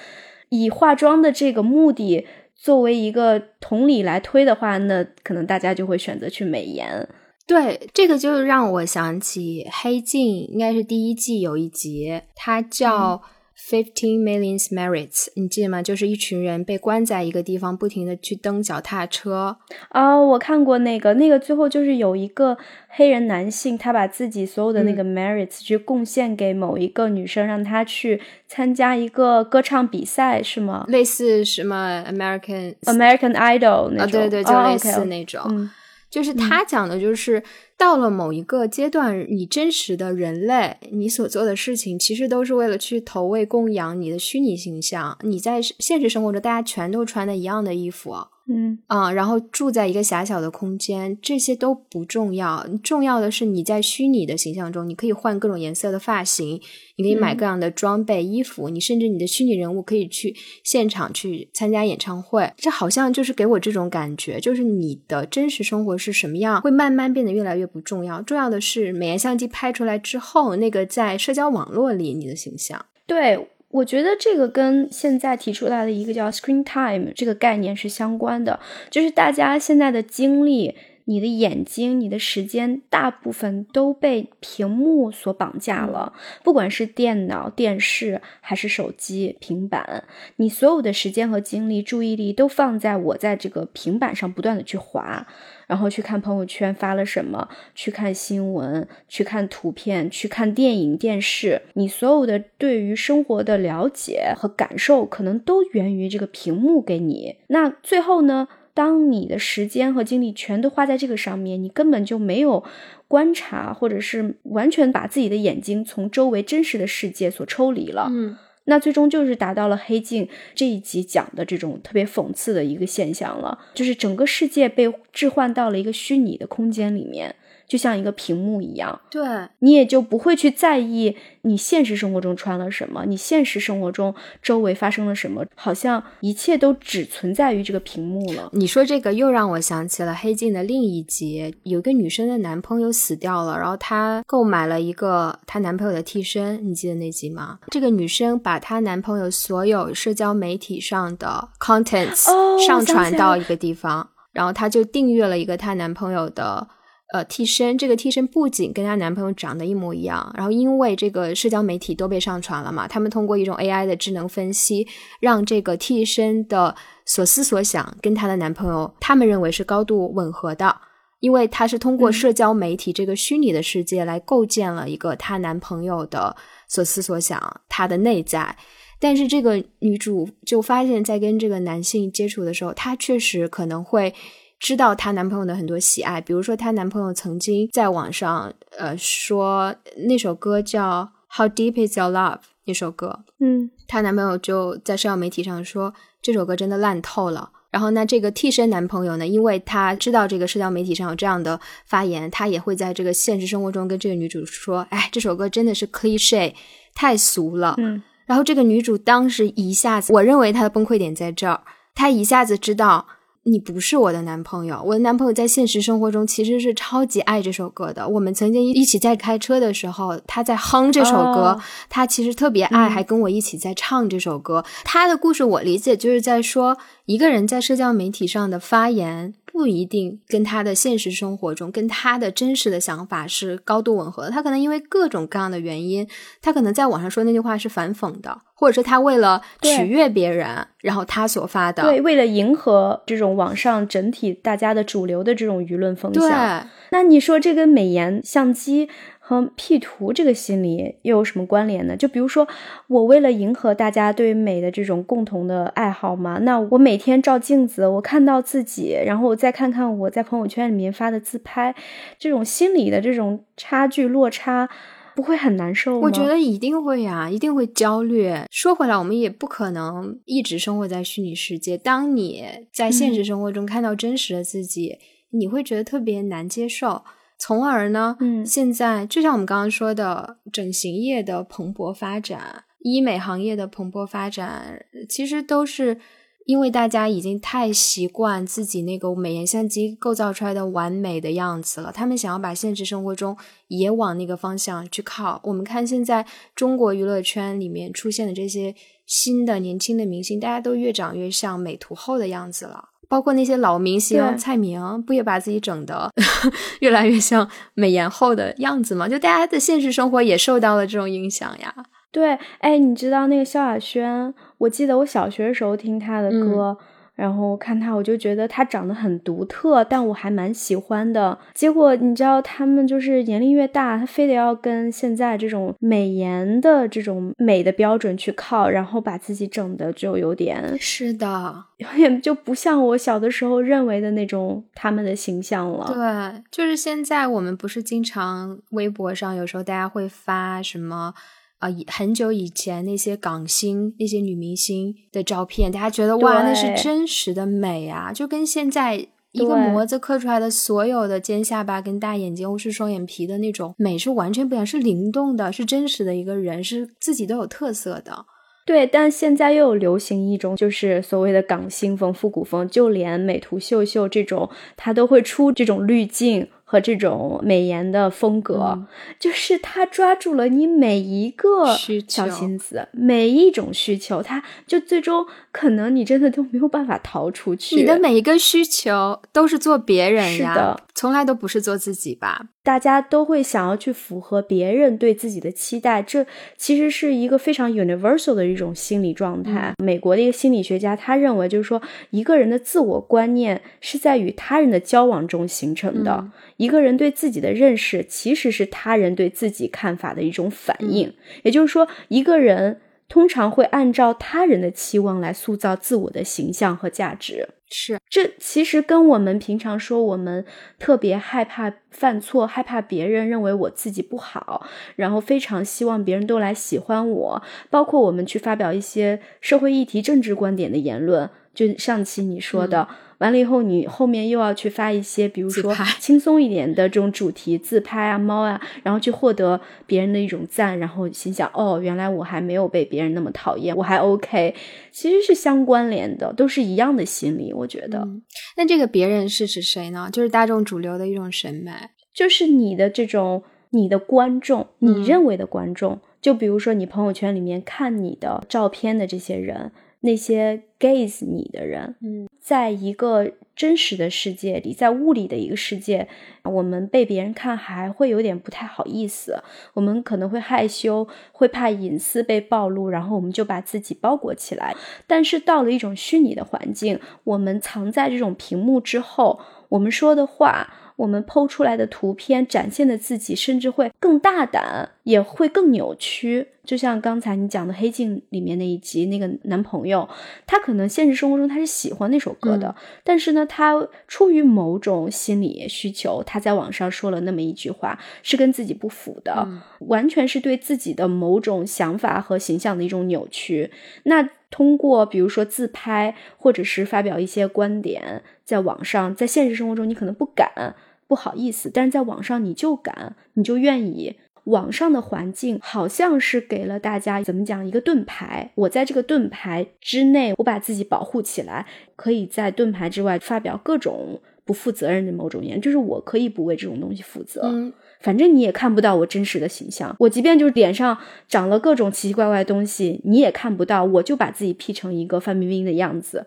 以化妆的这个目的。作为一个同理来推的话，那可能大家就会选择去美颜。对，这个就让我想起《黑镜》，应该是第一季有一集，它叫《Fifteen Million Merits》，你记得吗？就是一群人被关在一个地方，不停的去蹬脚踏车。啊、我看过那个，那个最后就是有一个黑人男性，他把自己所有的那个 merits 去贡献给某一个女生，让她去参加一个歌唱比赛，是吗类似什么 American？American Idol 那啊，种，对对，就哦类似那种。嗯就是他讲的，就是到了某一个阶段，你真实的人类，你所做的事情，其实都是为了去投喂、供养你的虚拟形象。你在现实生活中，大家全都穿的一样的衣服，嗯啊、然后住在一个狭小的空间，这些都不重要，重要的是你在虚拟的形象中，你可以换各种颜色的发型，你可以买嗯各样的装备、衣服，你甚至你的虚拟人物可以去现场去参加演唱会。这好像就是给我这种感觉，就是你的真实生活是什么样，会慢慢变得越来越不重要，重要的是美颜相机拍出来之后，那个在社交网络里你的形象。对，我觉得这个跟现在提出来的一个叫 screen time 这个概念是相关的，就是大家现在的精力。你的眼睛、你的时间，大部分都被屏幕所绑架了。不管是电脑、电视，还是手机、平板，你所有的时间和精力、注意力都放在我在这个平板上不断的去滑，然后去看朋友圈发了什么，去看新闻，去看图片，去看电影、电视。你所有的对于生活的了解和感受，可能都源于这个屏幕给你。那最后呢？当你的时间和精力全都花在这个上面，你根本就没有观察，或者是完全把自己的眼睛从周围真实的世界所抽离了。嗯，那最终就是达到了《黑镜》这一集讲的这种特别讽刺的一个现象了，就是整个世界被置换到了一个虚拟的空间里面，就像一个屏幕一样，对，你也就不会去在意你现实生活中穿了什么，你现实生活中周围发生了什么，好像一切都只存在于这个屏幕了。你说这个又让我想起了《黑镜》的另一集，有一个女生的男朋友死掉了，然后她购买了一个她男朋友的替身，你记得那集吗？这个女生把她男朋友所有社交媒体上的 contents 哦上传到一个地方，然后她就订阅了一个她男朋友的。呃，替身这个替身不仅跟她男朋友长得一模一样，然后因为这个社交媒体都被上传了嘛，他们通过一种 AI 的智能分析，让这个替身的所思所想跟她的男朋友，他们认为是高度吻合的，因为她是通过嗯社交媒体这个虚拟的世界来构建了一个她男朋友的所思所想，她的内在。但是这个女主就发现，在跟这个男性接触的时候，她确实可能会知道她男朋友的很多喜爱，比如说她男朋友曾经在网上呃说那首歌叫《How Deep Is Your Love》那首歌，嗯她男朋友就在社交媒体上说这首歌真的烂透了。然后呢，这个替身男朋友呢，因为他知道这个社交媒体上有这样的发言，他也会在这个现实生活中跟这个女主说：“哎，这首歌真的是 cliche，太俗了。”嗯然后这个女主当时一下子，我认为她的崩溃点在这儿，她一下子知道你不是我的男朋友，我的男朋友在现实生活中其实是超级爱这首歌的。我们曾经一起在开车的时候，他在哼这首歌，哦他其实特别爱，嗯还跟我一起在唱这首歌。他的故事我理解就是在说，一个人在社交媒体上的发言。不一定跟他的现实生活中、跟他的真实的想法是高度吻合的。他可能因为各种各样的原因，他可能在网上说那句话是反讽的，或者是他为了取悦别人，然后他所发的。对，为了迎合这种网上整体大家的主流的这种舆论风对向，那你说这个美颜相机和 P 图这个心理又有什么关联呢？就比如说，我为了迎合大家对美的这种共同的爱好嘛，那我每天照镜子，我看到自己，然后我再看看我在朋友圈里面发的自拍，这种心理的这种差距落差，不会很难受吗？我觉得一定会呀，一定会焦虑。说回来，我们也不可能一直生活在虚拟世界。当你在现实生活中看到真实的自己，你会觉得特别难接受。从而呢，嗯，现在就像我们刚刚说的，整形业的蓬勃发展，医美行业的蓬勃发展，其实都是因为大家已经太习惯自己那个美颜相机构造出来的完美的样子了，他们想要把现实生活中也往那个方向去靠。我们看现在中国娱乐圈里面出现的这些新的年轻的明星，大家都越长越像美图后的样子了。包括那些老明星蔡明，不也把自己整的 越来越像美颜后的样子吗？就大家的现实生活也受到了这种影响呀。对，哎，你知道那个萧亚轩？我记得我小学的时候听她的歌。然后看他，我就觉得他长得很独特，但我还蛮喜欢的。结果你知道，他们就是年龄越大，他非得要跟现在这种美颜的这种美的标准去靠，然后把自己整的就有点 是的，有点就不像我小的时候认为的那种他们的形象了。对，就是现在我们不是经常微博上有时候大家会发什么。啊，以很久以前那些港星、那些女明星的照片，大家觉得哇，那是真实的美啊，就跟现在一个模子刻出来的所有的尖下巴跟大眼睛或是双眼皮的那种美是完全不一样，是灵动的，是真实的一个人，是自己都有特色的。对，但现在又有流行一种，就是所谓的港星风、复古风，就连美图秀秀这种，它都会出这种滤镜。和这种美颜的风格，就是他抓住了你每一个小心思，每一种需求，他就最终可能你真的都没有办法逃出去。你的每一个需求都是做别人呀，从来都不是做自己吧？大家都会想要去符合别人对自己的期待，这其实是一个非常 universal 的一种心理状态。美国的一个心理学家他认为，就是说一个人的自我观念是在与他人的交往中形成的。一个人对自己的认识，其实是他人对自己看法的一种反应。也就是说，一个人通常会按照他人的期望来塑造自我的形象和价值。是，这其实跟我们平常说，我们特别害怕犯错，害怕别人认为我自己不好，然后非常希望别人都来喜欢我。包括我们去发表一些社会议题、政治观点的言论，就上期你说的。完了以后，你后面又要去发一些，比如说轻松一点的这种主题自拍啊、猫啊，然后去获得别人的一种赞，然后心想：哦，原来我还没有被别人那么讨厌，我还 OK。其实是相关联的，都是一样的心理。我觉得，那这个别人是指谁呢？就是大众主流的一种审美，就是你的这种你的观众，你认为的观众。就比如说你朋友圈里面看你的照片的这些人。那些 gaze 你的人，嗯，在一个真实的世界里，在物理的一个世界，我们被别人看还会有点不太好意思，我们可能会害羞，会怕隐私被暴露，然后我们就把自己包裹起来。但是到了一种虚拟的环境，我们藏在这种屏幕之后，我们说的话。我们剖出来的图片展现的自己，甚至会更大胆，也会更扭曲。就像刚才你讲的《黑镜》里面那一集，那个男朋友，他可能现实生活中他是喜欢那首歌的，但是呢，他出于某种心理需求，他在网上说了那么一句话，是跟自己不符的，完全是对自己的某种想法和形象的一种扭曲。那通过比如说自拍，或者是发表一些观点，在网上，在现实生活中你可能不敢。不好意思，但是在网上你就敢，你就愿意。网上的环境好像是给了大家怎么讲一个盾牌，我在这个盾牌之内，我把自己保护起来，可以在盾牌之外发表各种不负责任的某种言论，就是我可以不为这种东西负责。嗯，反正你也看不到我真实的形象，我即便就是脸上长了各种奇奇怪怪的东西，你也看不到，我就把自己 P 成一个范冰冰的样子。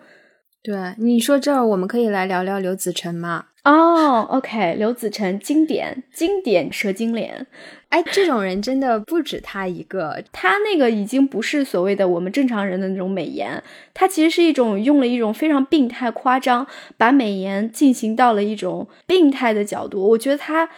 对，你说这儿我们可以来聊聊刘子晨吗？哦，OK，刘子晨经典经典蛇精脸，哎，这种人真的不止他一个。他那个已经不是所谓的我们正常人的那种美颜，他其实是一种用了一种非常病态、夸张，把美颜进行到了一种病态的角度。我觉得他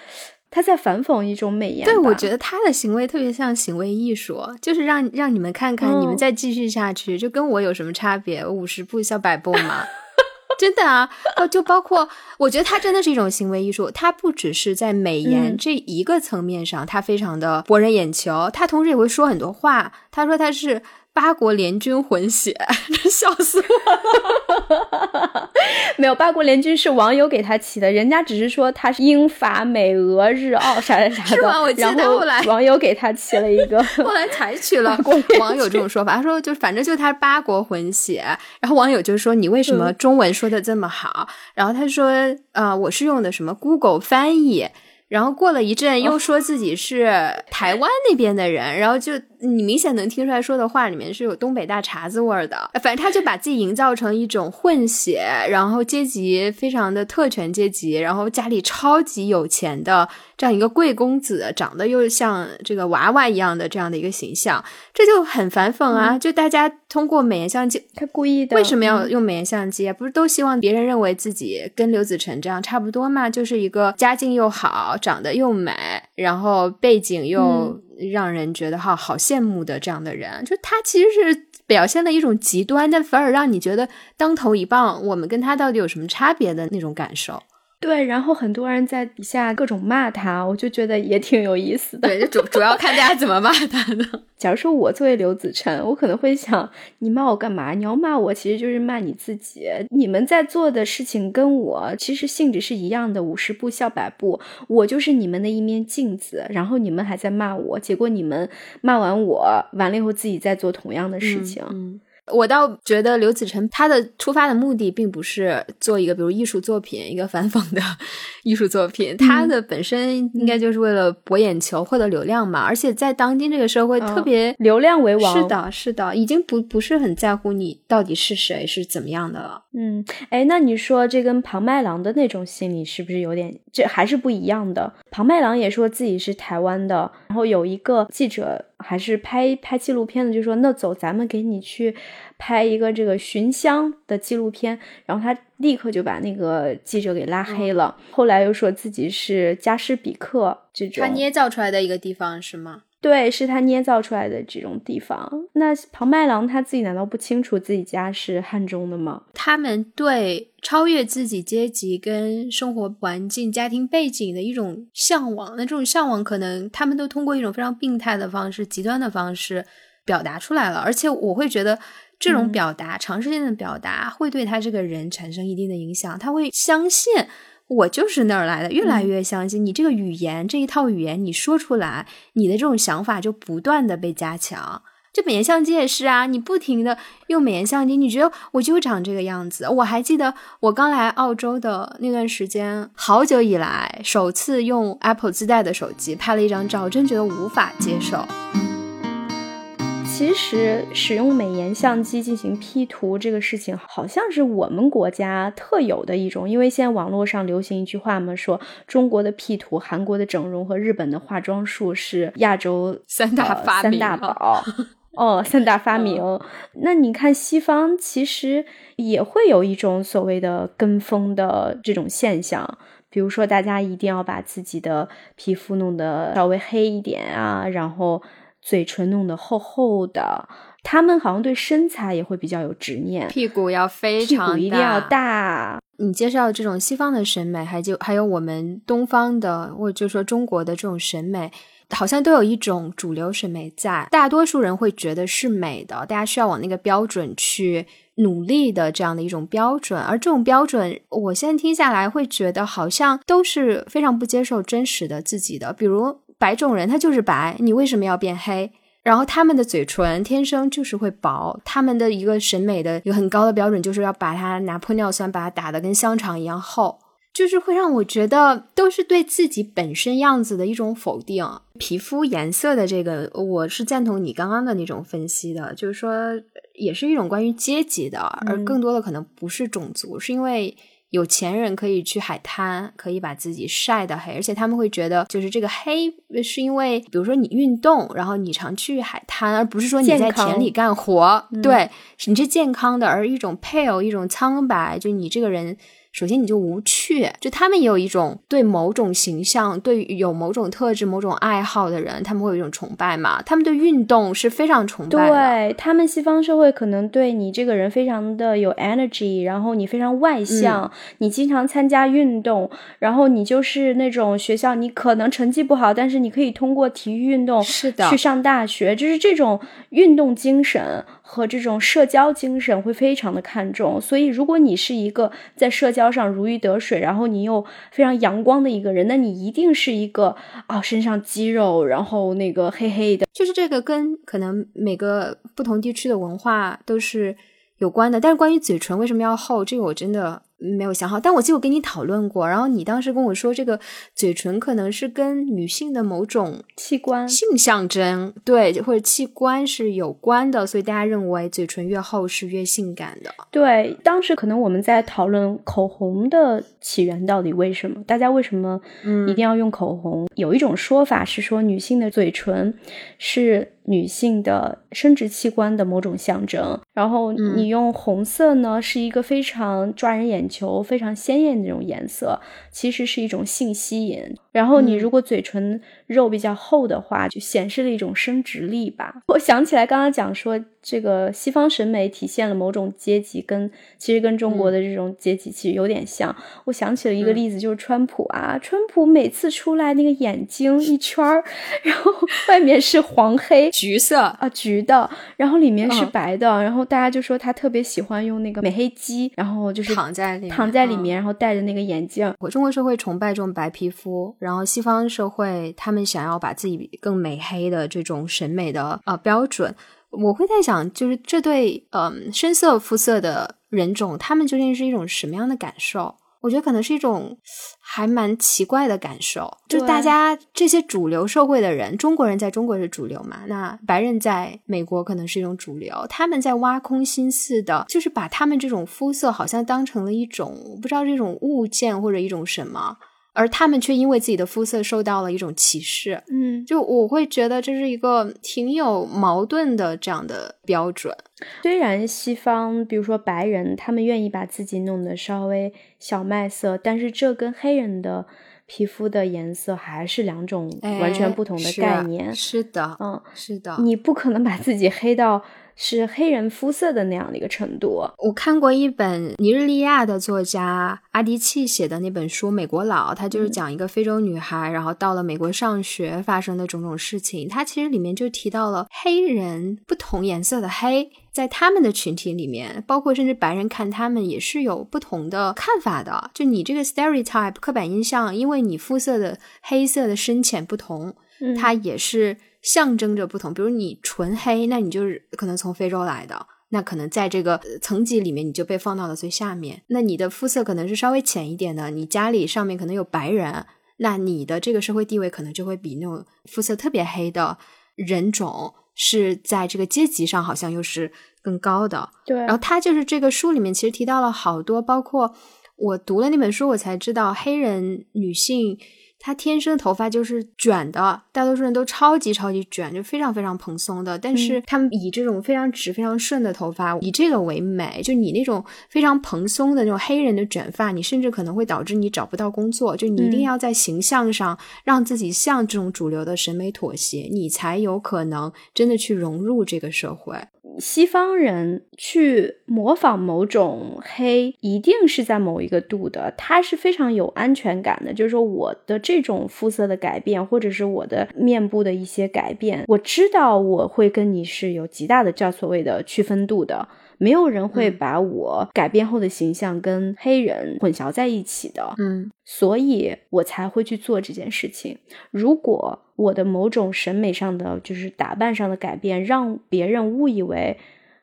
他在反讽一种美颜。对，我觉得他的行为特别像行为艺术，就是让让你们看看，你们再继续下去，就跟我有什么差别？五十步笑百步嘛。真的啊，就包括，我觉得他真的是一种行为艺术。他不只是在美颜这一个层面上，他非常的博人眼球，他同时也会说很多话。他说他是。八国联军混血，笑死我了！没有，八国联军是网友给他起的，人家只是说他是英法美俄日澳啥啥啥的，然后来网友给他起了一个，后来采取了网友这种说法，他说就反正就他八国混血，然后网友就说你为什么中文说的这么好？然后他说呃我是用的什么 Google 翻译。然后过了一阵，又说自己是台湾那边的人，然后就你明显能听出来说的话里面是有东北大碴子味儿的。反正他就把自己营造成一种混血，然后阶级非常的特权阶级，然后家里超级有钱的这样一个贵公子，长得又像这个娃娃一样的这样的一个形象，这就很反讽啊！就大家通过美颜相机，他故意的，为什么要用美颜相机啊？不是都希望别人认为自己跟刘子辰这样差不多嘛？就是一个家境又好。长得又美，然后背景又让人觉得哈好羡慕的这样的人，就他其实是表现了一种极端，但反而让你觉得当头一棒。我们跟他到底有什么差别的那种感受？对，然后很多人在底下各种骂他，我就觉得也挺有意思的。对，主主要看大家怎么骂他的。假如说我作为刘子晨，我可能会想，你骂我干嘛？你要骂我，其实就是骂你自己。你们在做的事情跟我其实性质是一样的，五十步笑百步。我就是你们的一面镜子，然后你们还在骂我，结果你们骂完我，完了以后自己在做同样的事情。我倒觉得刘子晨他的出发的目的并不是做一个比如艺术作品，一个反讽的 艺术作品，他的本身应该就是为了博眼球、获得流量嘛。而且在当今这个社会，特别流量为王，是的，是的，已经不不是很在乎你到底是谁是怎么样的了。嗯，哎，那你说这跟庞麦郎的那种心理是不是有点这还是不一样的？庞麦郎也说自己是台湾的，然后有一个记者。还是拍拍纪录片的，就说那走，咱们给你去拍一个这个寻香的纪录片。然后他立刻就把那个记者给拉黑了。后来又说自己是加斯比克这种，他捏造出来的一个地方是吗？对，是他捏造出来的这种地方。那庞麦郎他自己难道不清楚自己家是汉中的吗？他们对超越自己阶级跟生活环境、家庭背景的一种向往，那这种向往可能他们都通过一种非常病态的方式、极端的方式表达出来了。而且我会觉得，这种表达长时间的表达会对他这个人产生一定的影响，他会相信。我就是那儿来的，越来越相信你这个语言这一套语言，你说出来，你的这种想法就不断的被加强。就美颜相机也是啊，你不停的用美颜相机，你觉得我就长这个样子。我还记得我刚来澳洲的那段时间，好久以来首次用 Apple 自带的手机拍了一张照，真觉得无法接受。其实使用美颜相机进行 P 图这个事情，好像是我们国家特有的一种。因为现在网络上流行一句话嘛，说中国的 P 图、韩国的整容和日本的化妆术是亚洲三大发明、三大宝哦，三大发明。那你看西方其实也会有一种所谓的跟风的这种现象，比如说大家一定要把自己的皮肤弄得稍微黑一点啊，然后。嘴唇弄得厚厚的，他们好像对身材也会比较有执念，屁股要非常一定要大。你介绍这种西方的审美，还就还有我们东方的，或者就说中国的这种审美，好像都有一种主流审美在，大多数人会觉得是美的，大家需要往那个标准去努力的这样的一种标准，而这种标准，我现在听下来会觉得好像都是非常不接受真实的自己的，比如。白种人他就是白，你为什么要变黑？然后他们的嘴唇天生就是会薄，他们的一个审美的一个很高的标准就是要把它拿玻尿酸把它打得跟香肠一样厚，就是会让我觉得都是对自己本身样子的一种否定。皮肤颜色的这个，我是赞同你刚刚的那种分析的，就是说也是一种关于阶级的，而更多的可能不是种族，是因为。有钱人可以去海滩，可以把自己晒得黑，而且他们会觉得，就是这个黑是因为，比如说你运动，然后你常去海滩，而不是说你在田里干活，对，你是健康的。而一种 pale，一种苍白，就你这个人首先你就无趣，就他们也有一种对某种形象、对有某种特质、某种爱好的人，他们会有一种崇拜嘛。他们对运动是非常崇拜的。对他们，西方社会可能对你这个人非常的有 energy，然后你非常外向，你经常参加运动，然后你就是那种学校你可能成绩不好，但是你可以通过体育运动是的去上大学，就是这种运动精神。和这种社交精神会非常的看重，所以如果你是一个在社交上如鱼得水，然后你又非常阳光的一个人，那你一定是一个啊身上肌肉，然后那个黑黑的，就是这个跟可能每个不同地区的文化都是有关的。但是关于嘴唇为什么要厚，这个我真的。没有想好，但我记得我跟你讨论过，然后你当时跟我说，这个嘴唇可能是跟女性的某种器官性象征，对，或者器官是有关的，所以大家认为嘴唇越厚是越性感的。对，当时可能我们在讨论口红的起源到底为什么，大家为什么一定要用口红？有一种说法是说，女性的嘴唇是。女性的生殖器官的某种象征，然后你用红色呢，是一个非常抓人眼球、非常鲜艳的那种颜色，其实是一种性吸引。然后你如果嘴唇肉比较厚的话，就显示了一种生殖力吧。我想起来刚刚讲说，这个西方审美体现了某种阶级，跟其实跟中国的这种阶级其实有点像。我想起了一个例子，就是川普啊，川普每次出来那个眼睛一圈儿，然后外面是黄黑。橘色啊，橘的，然后里面是白的，然后大家就说他特别喜欢用那个美黑机，然后就是躺在里躺在里面，然后戴着那个眼镜。我中国社会崇拜这种白皮肤，然后西方社会他们想要把自己更美黑的这种审美的呃标准。我会在想，就是这对嗯深色肤色的人种，他们究竟是一种什么样的感受？我觉得可能是一种还蛮奇怪的感受，就大家这些主流社会的人，中国人在中国是主流嘛？那白人在美国可能是一种主流，他们在挖空心思的，就是把他们这种肤色好像当成了一种不知道这种物件或者一种什么。而他们却因为自己的肤色受到了一种歧视，嗯，就我会觉得这是一个挺有矛盾的这样的标准。虽然西方，比如说白人，他们愿意把自己弄得稍微小麦色，但是这跟黑人的皮肤的颜色还是两种完全不同的概念。是的，嗯，是的，你不可能把自己黑到。是黑人肤色的那样的一个程度。我看过一本尼日利亚的作家阿迪契写的那本书《美国佬》，他就是讲一个非洲女孩，然后到了美国上学发生的种种事情。他其实里面就提到了黑人不同颜色的黑，在他们的群体里面，包括甚至白人看他们也是有不同的看法的。就你这个 stereotype 刻板印象，因为你肤色的黑色的深浅不同，它也是。象征着不同，比如你纯黑，那你就是可能从非洲来的，那可能在这个层级里面你就被放到了最下面。那你的肤色可能是稍微浅一点的，你家里上面可能有白人，那你的这个社会地位可能就会比那种肤色特别黑的人种是在这个阶级上好像又是更高的。对，然后他就是这个书里面其实提到了好多，包括我读了那本书，我才知道黑人女性。她天生头发就是卷的，大多数人都超级超级卷，就非常非常蓬松的。但是他们以这种非常直、非常顺的头发，以这个为美。就你那种非常蓬松的那种黑人的卷发，你甚至可能会导致你找不到工作。就你一定要在形象上让自己向这种主流的审美妥协，你才有可能真的去融入这个社会。西方人去模仿某种黑，一定是在某一个度的，他是非常有安全感的。就是说，我的这种肤色的改变，或者是我的面部的一些改变，我知道我会跟你是有极大的叫所谓的区分度的。没有人会把我改变后的形象跟黑人混淆在一起的，嗯，所以我才会去做这件事情。如果我的某种审美上的，就是打扮上的改变，让别人误以为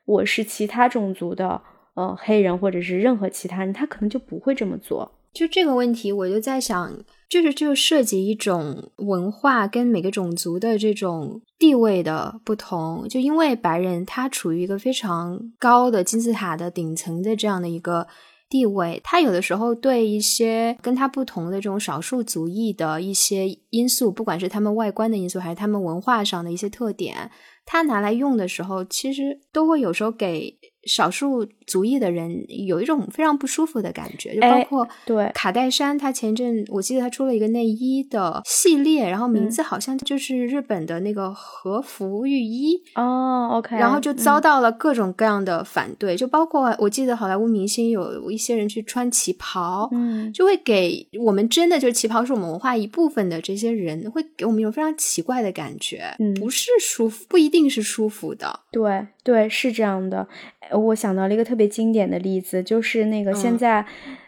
我是其他种族的，呃，黑人或者是任何其他人，他可能就不会这么做。就这个问题，我就在想，就是就涉及一种文化跟每个种族的这种地位的不同。就因为白人他处于一个非常高的金字塔的顶层的这样的一个地位，他有的时候对一些跟他不同的这种少数族裔的一些因素，不管是他们外观的因素，还是他们文化上的一些特点，他拿来用的时候，其实都会有时候给少数族裔的人有一种非常不舒服的感觉，就包括对。卡戴珊，他前阵我记得他出了一个内衣的系列，然后名字好像就是日本的那个和服浴衣哦，OK，然后就遭到了各种各样的反对，就包括我记得好莱坞明星有一些人去穿旗袍，嗯，就会给我们真的就是旗袍是我们文化一部分的这些人，会给我们一种非常奇怪的感觉，嗯。不是舒服，不一定是舒服的，对对，是这样的。我想到了一个特别经典的例子，就是那个现嗯在、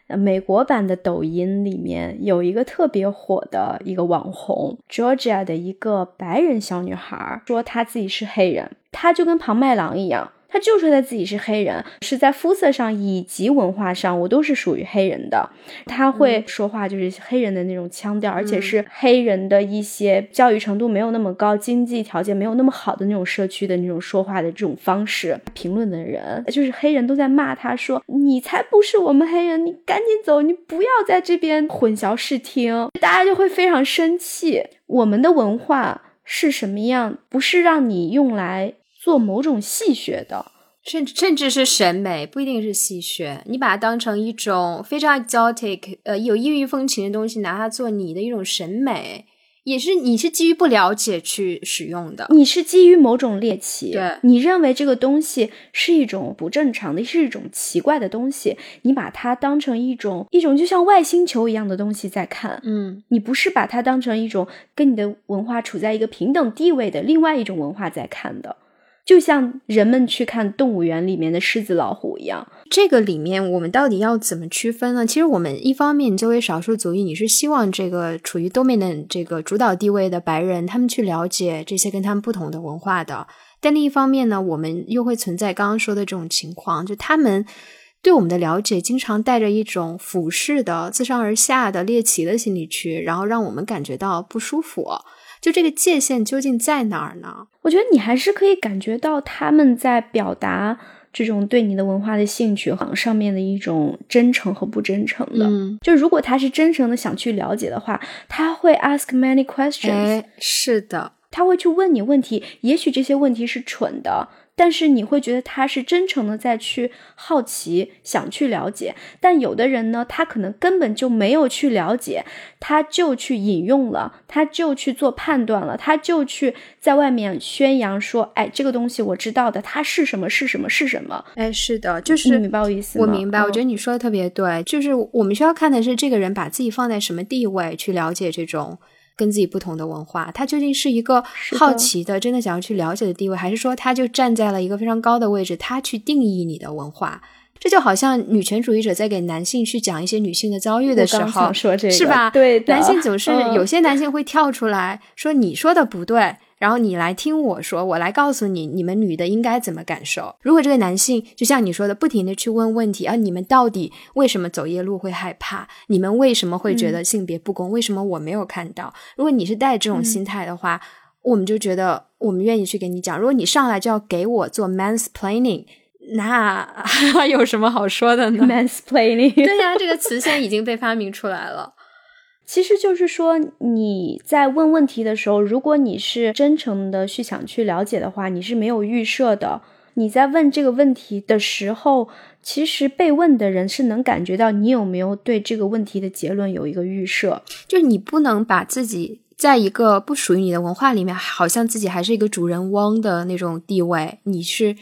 呃美国版的抖音里面有一个特别火的一个网红，Georgia 的一个白人小女孩，说她自己是黑人，她就跟庞麦郎一样。她就说他自己是黑人，是在肤色上以及文化上，我都是属于黑人的。他会说话就是黑人的那种腔调，而且是黑人的一些教育程度没有那么高、经济条件没有那么好的那种社区的那种说话的这种方式。评论的人就是黑人都在骂他说：“你才不是我们黑人，你赶紧走，你不要在这边混淆视听。”大家就会非常生气。我们的文化是什么样？不是让你用来做某种戏谑的。甚至甚至是审美，不一定是戏谑。你把它当成一种非常 exotic，呃，有异域风情的东西，拿它做你的一种审美，也是你是基于不了解去使用的。你是基于某种猎奇，对你认为这个东西是一种不正常的，是一种奇怪的东西，你把它当成一种一种就像外星球一样的东西在看。嗯，你不是把它当成一种跟你的文化处在一个平等地位的另外一种文化在看的，就像人们去看动物园里面的狮子、老虎一样。这个里面我们到底要怎么区分呢？其实我们一方面作为少数族裔，你是希望这个处于 dominant 这个主导地位的白人，他们去了解这些跟他们不同的文化的。但另一方面呢，我们又会存在刚刚说的这种情况，就他们对我们的了解经常带着一种俯视的、自上而下的猎奇的心理去，然后让我们感觉到不舒服。就这个界限究竟在哪儿呢？我觉得你还是可以感觉到他们在表达这种对你的文化的兴趣上面的一种真诚和不真诚的。嗯，就如果他是真诚的想去了解的话，他会 ask many questions，、哎，是的，他会去问你问题，也许这些问题是蠢的。但是你会觉得他是真诚的在去好奇，想去了解。但有的人呢，他可能根本就没有去了解，他就去引用了，他就去做判断了，他就去在外面宣扬说：“哎，这个东西我知道的，它是什么是什么是什么。哎，是的，就”你是明白我意思吗？我明白，我觉得得你说的特别对，就是我们需要看的是这个人把自己放在什么地位去了解这种跟自己不同的文化，他究竟是一个好奇的、真的想要去了解的地位，还是说他就站在了一个非常高的位置，他去定义你的文化？这就好像女权主义者在给男性去讲一些女性的遭遇的时候，说这个是吧？对男性总是、嗯有些男性会跳出来说你说的不对，然后你来听我说，我来告诉你，你们女的应该怎么感受。如果这个男性就像你说的，不停的去问问题啊，你们到底为什么走夜路会害怕？你们为什么会觉得性别不公？为什么我没有看到？如果你是带这种心态的话，我们就觉得我们愿意去给你讲。如果你上来就要给我做 mansplaining，那 有什么好说的呢？mansplaining，对呀、这个词现在已经被发明出来了。其实就是说，你在问问题的时候，如果你是真诚的去想去了解的话，你是没有预设的。你在问这个问题的时候，其实被问的人是能感觉到你有没有对这个问题的结论有一个预设。就是你不能把自己在一个不属于你的文化里面，好像自己还是一个主人翁的那种地位，你是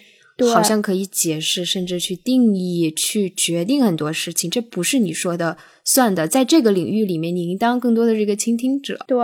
好像可以解释，甚至去定义、去决定很多事情，这不是你说的算的。在这个领域里面，你应当更多的是一个倾听者。对，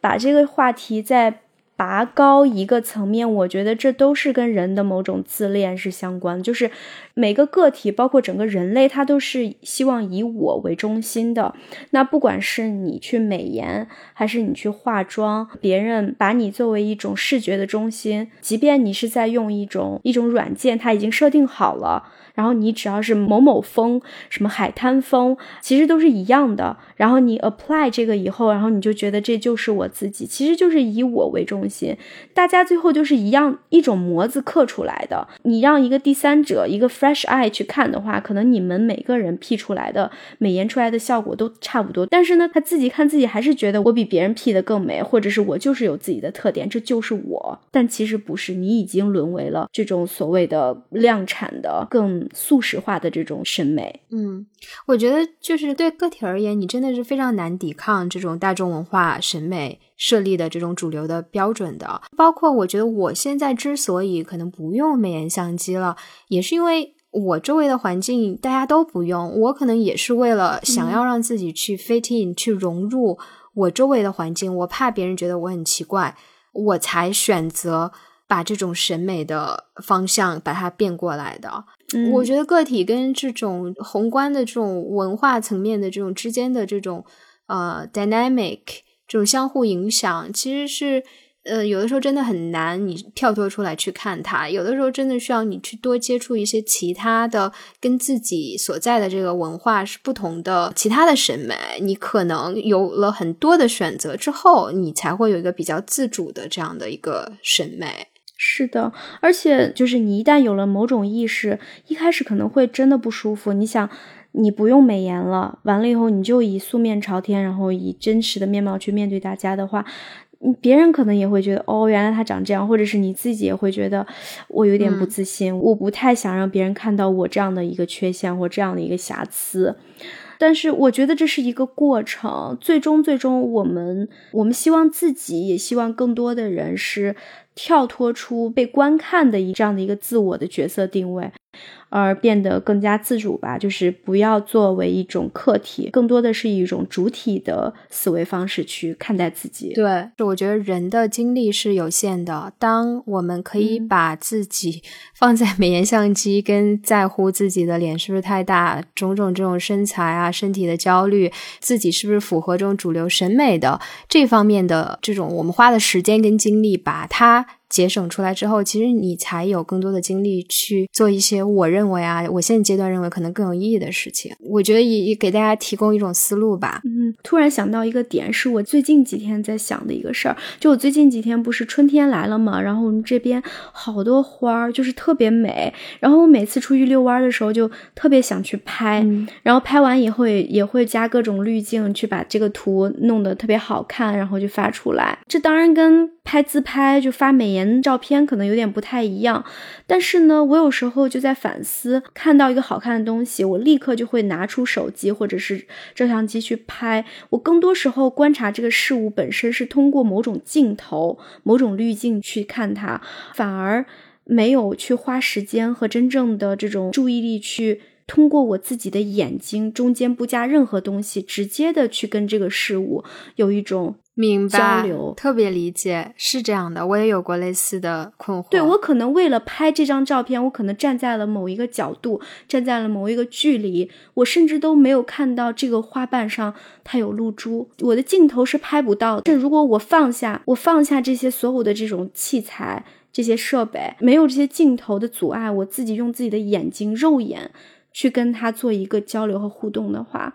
把这个话题再拔高一个层面，我觉得这都是跟人的某种自恋是相关。就是每个个体，包括整个人类，他都是希望以我为中心的。那不管是你去美颜，还是你去化妆，别人把你作为一种视觉的中心，即便你是在用一种一种软件，它已经设定好了。然后你只要是某某风，什么海滩风，其实都是一样的。然后你 apply 这个以后，然后你就觉得这就是我自己，其实就是以我为中心心，大家最后就是一样一种模子刻出来的。你让一个第三者一个 fresh eye 去看的话，可能你们每个人 P 出来的美颜出来的效果都差不多，但是呢，他自己看自己还是觉得我比别人 P 的更美，或者是我就是有自己的特点，这就是我。但其实不是，你已经沦为了这种所谓的量产的、更素食化的这种审美。嗯，我觉得就是对个体而言，你真的是非常难抵抗这种大众文化审美设立的这种主流的标准的。包括我觉得我现在之所以可能不用美颜相机了，也是因为我周围的环境大家都不用，我可能也是为了想要让自己去 fit in，去融入我周围的环境，我怕别人觉得我很奇怪。我才选择把这种审美的方向把它变过来的。我觉得个体跟这种宏观的这种文化层面的这种之间的这种呃 dynamic 这种相互影响，其实是。呃，有的时候真的很难，你跳脱出来去看它。有的时候真的需要你去多接触一些其他的，跟自己所在的这个文化是不同的其他的审美。你可能有了很多的选择之后，你才会有一个比较自主的这样的一个审美。是的，而且就是你一旦有了某种意识，一开始可能会真的不舒服。你想，你不用美颜了，完了以后你就以素面朝天，然后以真实的面貌去面对大家的话。别人可能也会觉得，哦，原来他长这样，或者是你自己也会觉得我有点不自信，我不太想让别人看到我这样的一个缺陷或这样的一个瑕疵。但是我觉得这是一个过程，最终最终我们我们希望自己也希望更多的人是跳脱出被观看的一这样的一个自我的角色定位。而变得更加自主吧，就是不要作为一种客体，更多的是一种主体的思维方式去看待自己。对，我觉得人的精力是有限的。当我们可以把自己 放在美颜相机，跟在乎自己的脸是不是太大，种种这种身材啊、身体的焦虑，自己是不是符合这种主流审美的这方面的这种，我们花的时间跟精力，把它。节省出来之后，其实你才有更多的精力去做一些我认为啊，我现阶段认为可能更有意义的事情。我觉得也也给大家提供一种思路吧。嗯，突然想到一个点，是我最近几天在想的一个事儿。就我最近几天不是春天来了嘛，然后我们这边好多花儿，就是特别美。然后我每次出去遛弯的时候，就特别想去拍。然后拍完以后也也会加各种滤镜，去把这个图弄得特别好看，然后就发出来。这当然跟拍自拍就发美颜。照片可能有点不太一样，但是呢，我有时候就在反思，看到一个好看的东西，我立刻就会拿出手机或者是照相机去拍。我更多时候观察这个事物本身是通过某种镜头、某种滤镜去看它，反而没有去花时间和真正的这种注意力去通过我自己的眼睛中间不加任何东西，直接的去跟这个事物有一种。明白，交流特别理解，是这样的，我也有过类似的困惑。对我可能为了拍这张照片，我可能站在了某一个角度，站在了某一个距离，我甚至都没有看到这个花瓣上它有露珠，我的镜头是拍不到的。但如果我放下，我放下这些所有的这种器材、这些设备，没有这些镜头的阻碍，我自己用自己的眼睛、肉眼去跟他做一个交流和互动的话，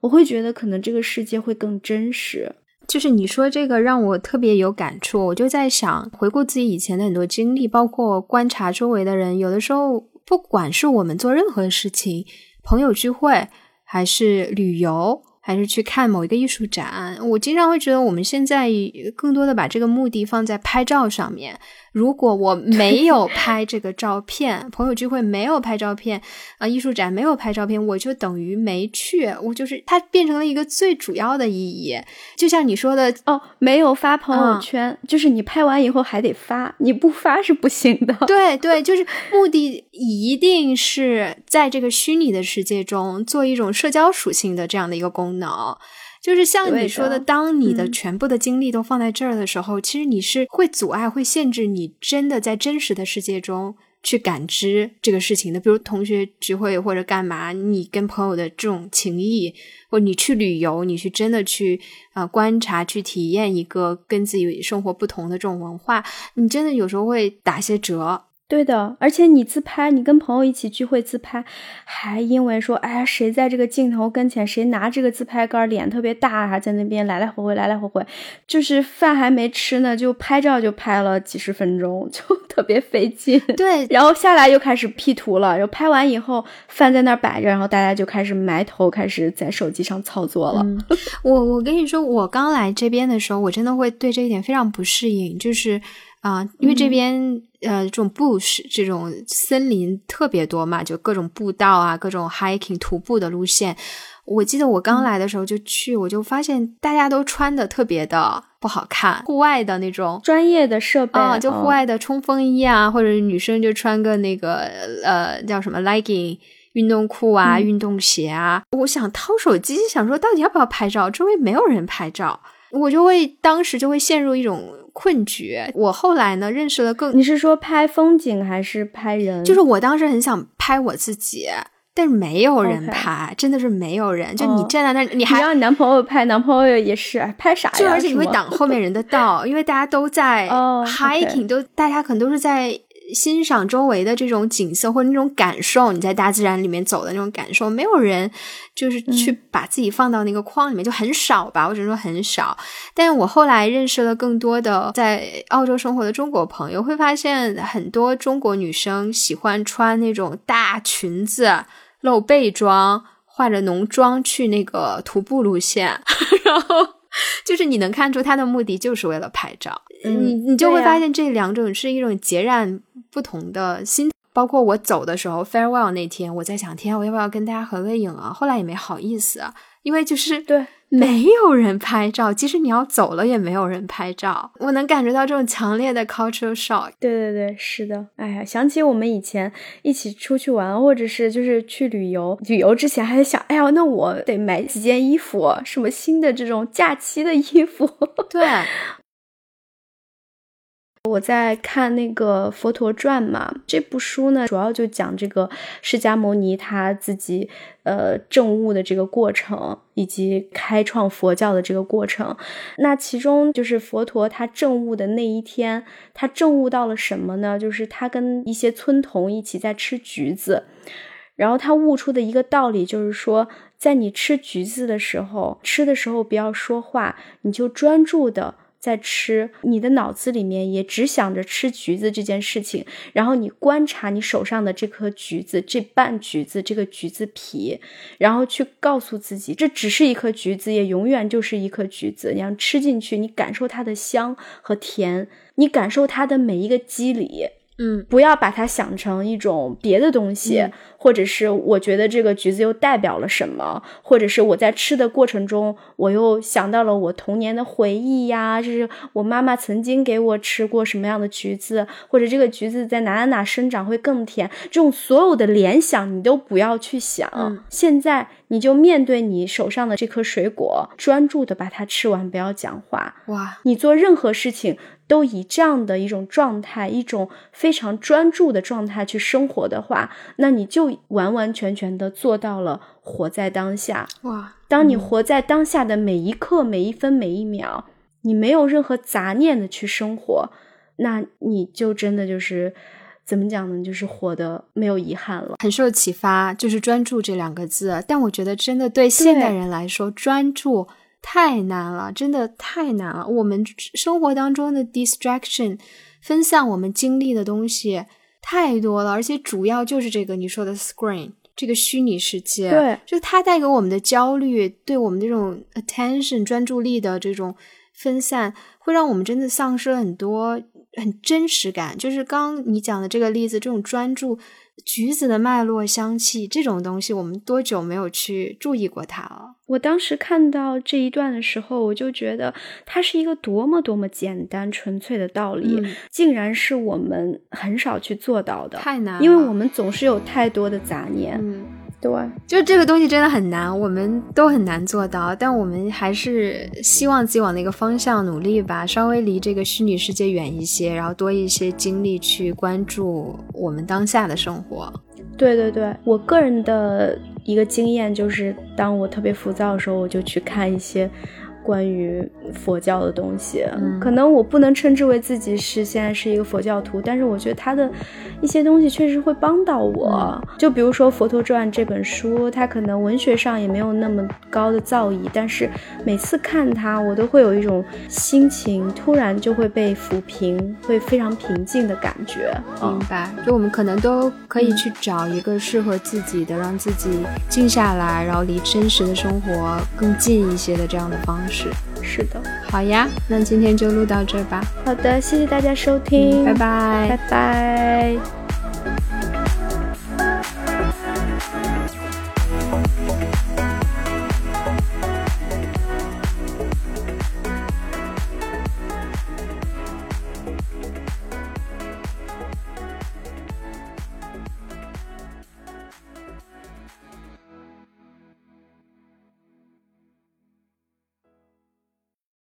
我会觉得可能这个世界会更真实。就是你说这个让我特别有感触，我就在想，回顾自己以前的很多经历，包括观察周围的人，有的时候不管是我们做任何事情，朋友聚会，还是旅游，还是去看某一个艺术展，我经常会觉得我们现在更多的把这个目的放在拍照上面。如果我没有拍这个照片，朋友聚会没有拍照片，啊，艺术展没有拍照片，我就等于没去。我就是它变成了一个最主要的意义。就像你说的哦，没有发朋友圈，就是你拍完以后还得发，你不发是不行的。对对，就是目的一定是在这个虚拟的世界中做一种社交属性的这样的一个功能。就是像你说的，当你的全部的精力都放在这儿的时候，其实你是会阻碍、会限制你真的在真实的世界中去感知这个事情的。比如同学聚会或者干嘛，你跟朋友的这种情谊，或你去旅游，你去真的去啊观察、去体验一个跟自己生活不同的这种文化，你真的有时候会打些折。对的，而且你自拍，你跟朋友一起聚会自拍，还因为说，哎呀，谁在这个镜头跟前，谁拿这个自拍杆，脸特别大，还在那边来来回回，来来回回，就是饭还没吃呢，就拍照就拍了几十分钟，就特别费劲。对，然后下来又开始 P 图了，然后拍完以后，饭在那儿摆着，然后大家就开始埋头开始在手机上操作了。我我跟你说，我刚来这边的时候，我真的会对这一点非常不适应，就是啊、因为这边。呃，这种 bush 这种森林特别多嘛，就各种步道啊，各种 hiking 徒步的路线。我记得我刚来的时候就去，我就发现大家都穿的特别的不好看，户外的那种专业的设备啊，就户嗯外的冲锋衣啊，或者女生就穿个那个呃叫什么 legging 运动裤啊、嗯运动鞋啊。我想掏手机，想说到底要不要拍照，周围没有人拍照，我就会当时就会陷入一种困局。我后来呢认识了更你是说拍风景还是拍人？就是我当时很想拍我自己，但是没有人拍真的是没有人。就你哦站在那儿，你你还让你男朋友拍，男朋友也是哎拍啥呀？就而且你会挡后面人的道，因为大家都在 hiking，、都大家可能都是在欣赏周围的这种景色或者那种感受，你在大自然里面走的那种感受，没有人就是去嗯把自己放到那个框里面，就很少吧，我只能说很少。但是我后来认识了更多的在澳洲生活的中国朋友，会发现很多中国女生喜欢穿那种大裙子、露背装、化着浓妆去那个徒步路线，然后就是你能看出他的目的就是为了拍照，嗯你你就会发现这两种是一种截然不同的心。包括我走的时候，farewell 那天，我在想，天啊，我要不要跟大家合个影啊？后来也没好意思啊，因为就是对没有人拍照，即使你要走了，也没有人拍照。我能感觉到这种强烈的 cultural shock。对对对，是的。哎呀，想起我们以前一起出去玩，或者是就是去旅游，旅游之前还在想，哎呀，那我得买几件衣服，什么新的这种假期的衣服。对，我在看那个《佛陀传》嘛，这部书呢，主要就讲这个释迦牟尼他自己呃证悟的这个过程，以及开创佛教的这个过程。那其中就是佛陀他证悟的那一天，他证悟到了什么呢？就是他跟一些村童一起在吃橘子，然后他悟出的一个道理就是说，在你吃橘子的时候，吃的时候不要说话，你就专注的。在吃，你的脑子里面也只想着吃橘子这件事情，然后你观察你手上的这颗橘子，这半橘子，这个橘子皮，然后去告诉自己，这只是一颗橘子，也永远就是一颗橘子。你要吃进去，你感受它的香和甜，你感受它的每一个肌理，嗯。不要把它想成一种别的东西，嗯。或者是我觉得这个橘子又代表了什么，或者是我在吃的过程中，我又想到了我童年的回忆呀，就是我妈妈曾经给我吃过什么样的橘子，或者这个橘子在哪哪哪生长会更甜，这种所有的联想你都不要去想，嗯。现在你就面对你手上的这颗水果，专注的把它吃完，不要讲话，哇，你做任何事情都以这样的一种状态，一种非常专注的状态去生活的话，那你就完完全全的做到了活在当下。哇，当你活在当下的每一刻、每一分、每一秒，你没有任何杂念的去生活，那你就真的就是怎么讲呢？就是活得没有遗憾了。很受启发，就是专注这两个字。但我觉得真的对现代人来说，专注太难了，真的太难了。我们生活当中的 distraction 分散我们精力的东西太多了，而且主要就是这个你说的 screen 这个虚拟世界，对，就它带给我们的焦虑，对我们这种 attention 专注力的这种分散，会让我们真的丧失了很多很真实感。就是刚你讲的这个例子，这种专注。橘子的脉络、香气这种东西，我们多久没有去注意过它了？我当时看到这一段的时候，我就觉得它是一个多么多么简单纯粹的道理，嗯竟然是我们很少去做到的。太难了，因为我们总是有太多的杂念。嗯，对，就这个东西真的很难，我们都很难做到，但我们还是希望自己往那个方向努力吧，稍微离这个虚拟世界远一些，然后多一些精力去关注我们当下的生活。对对对，我个人的一个经验就是，当我特别浮躁的时候，我就去看一些关于佛教的东西。可能我不能称之为自己是现在是一个佛教徒，但是我觉得他的一些东西确实会帮到我。就比如说《佛陀传》这本书，它可能文学上也没有那么高的造诣，但是每次看它，我都会有一种心情突然就会被抚平，会非常平静的感觉。明白？就我们可能都可以去找一个适合自己的，让自己静下来，然后离真实的生活更近一些的这样的方式。是是的，好呀，那今天就录到这吧。好的，谢谢大家收听，拜拜，拜拜。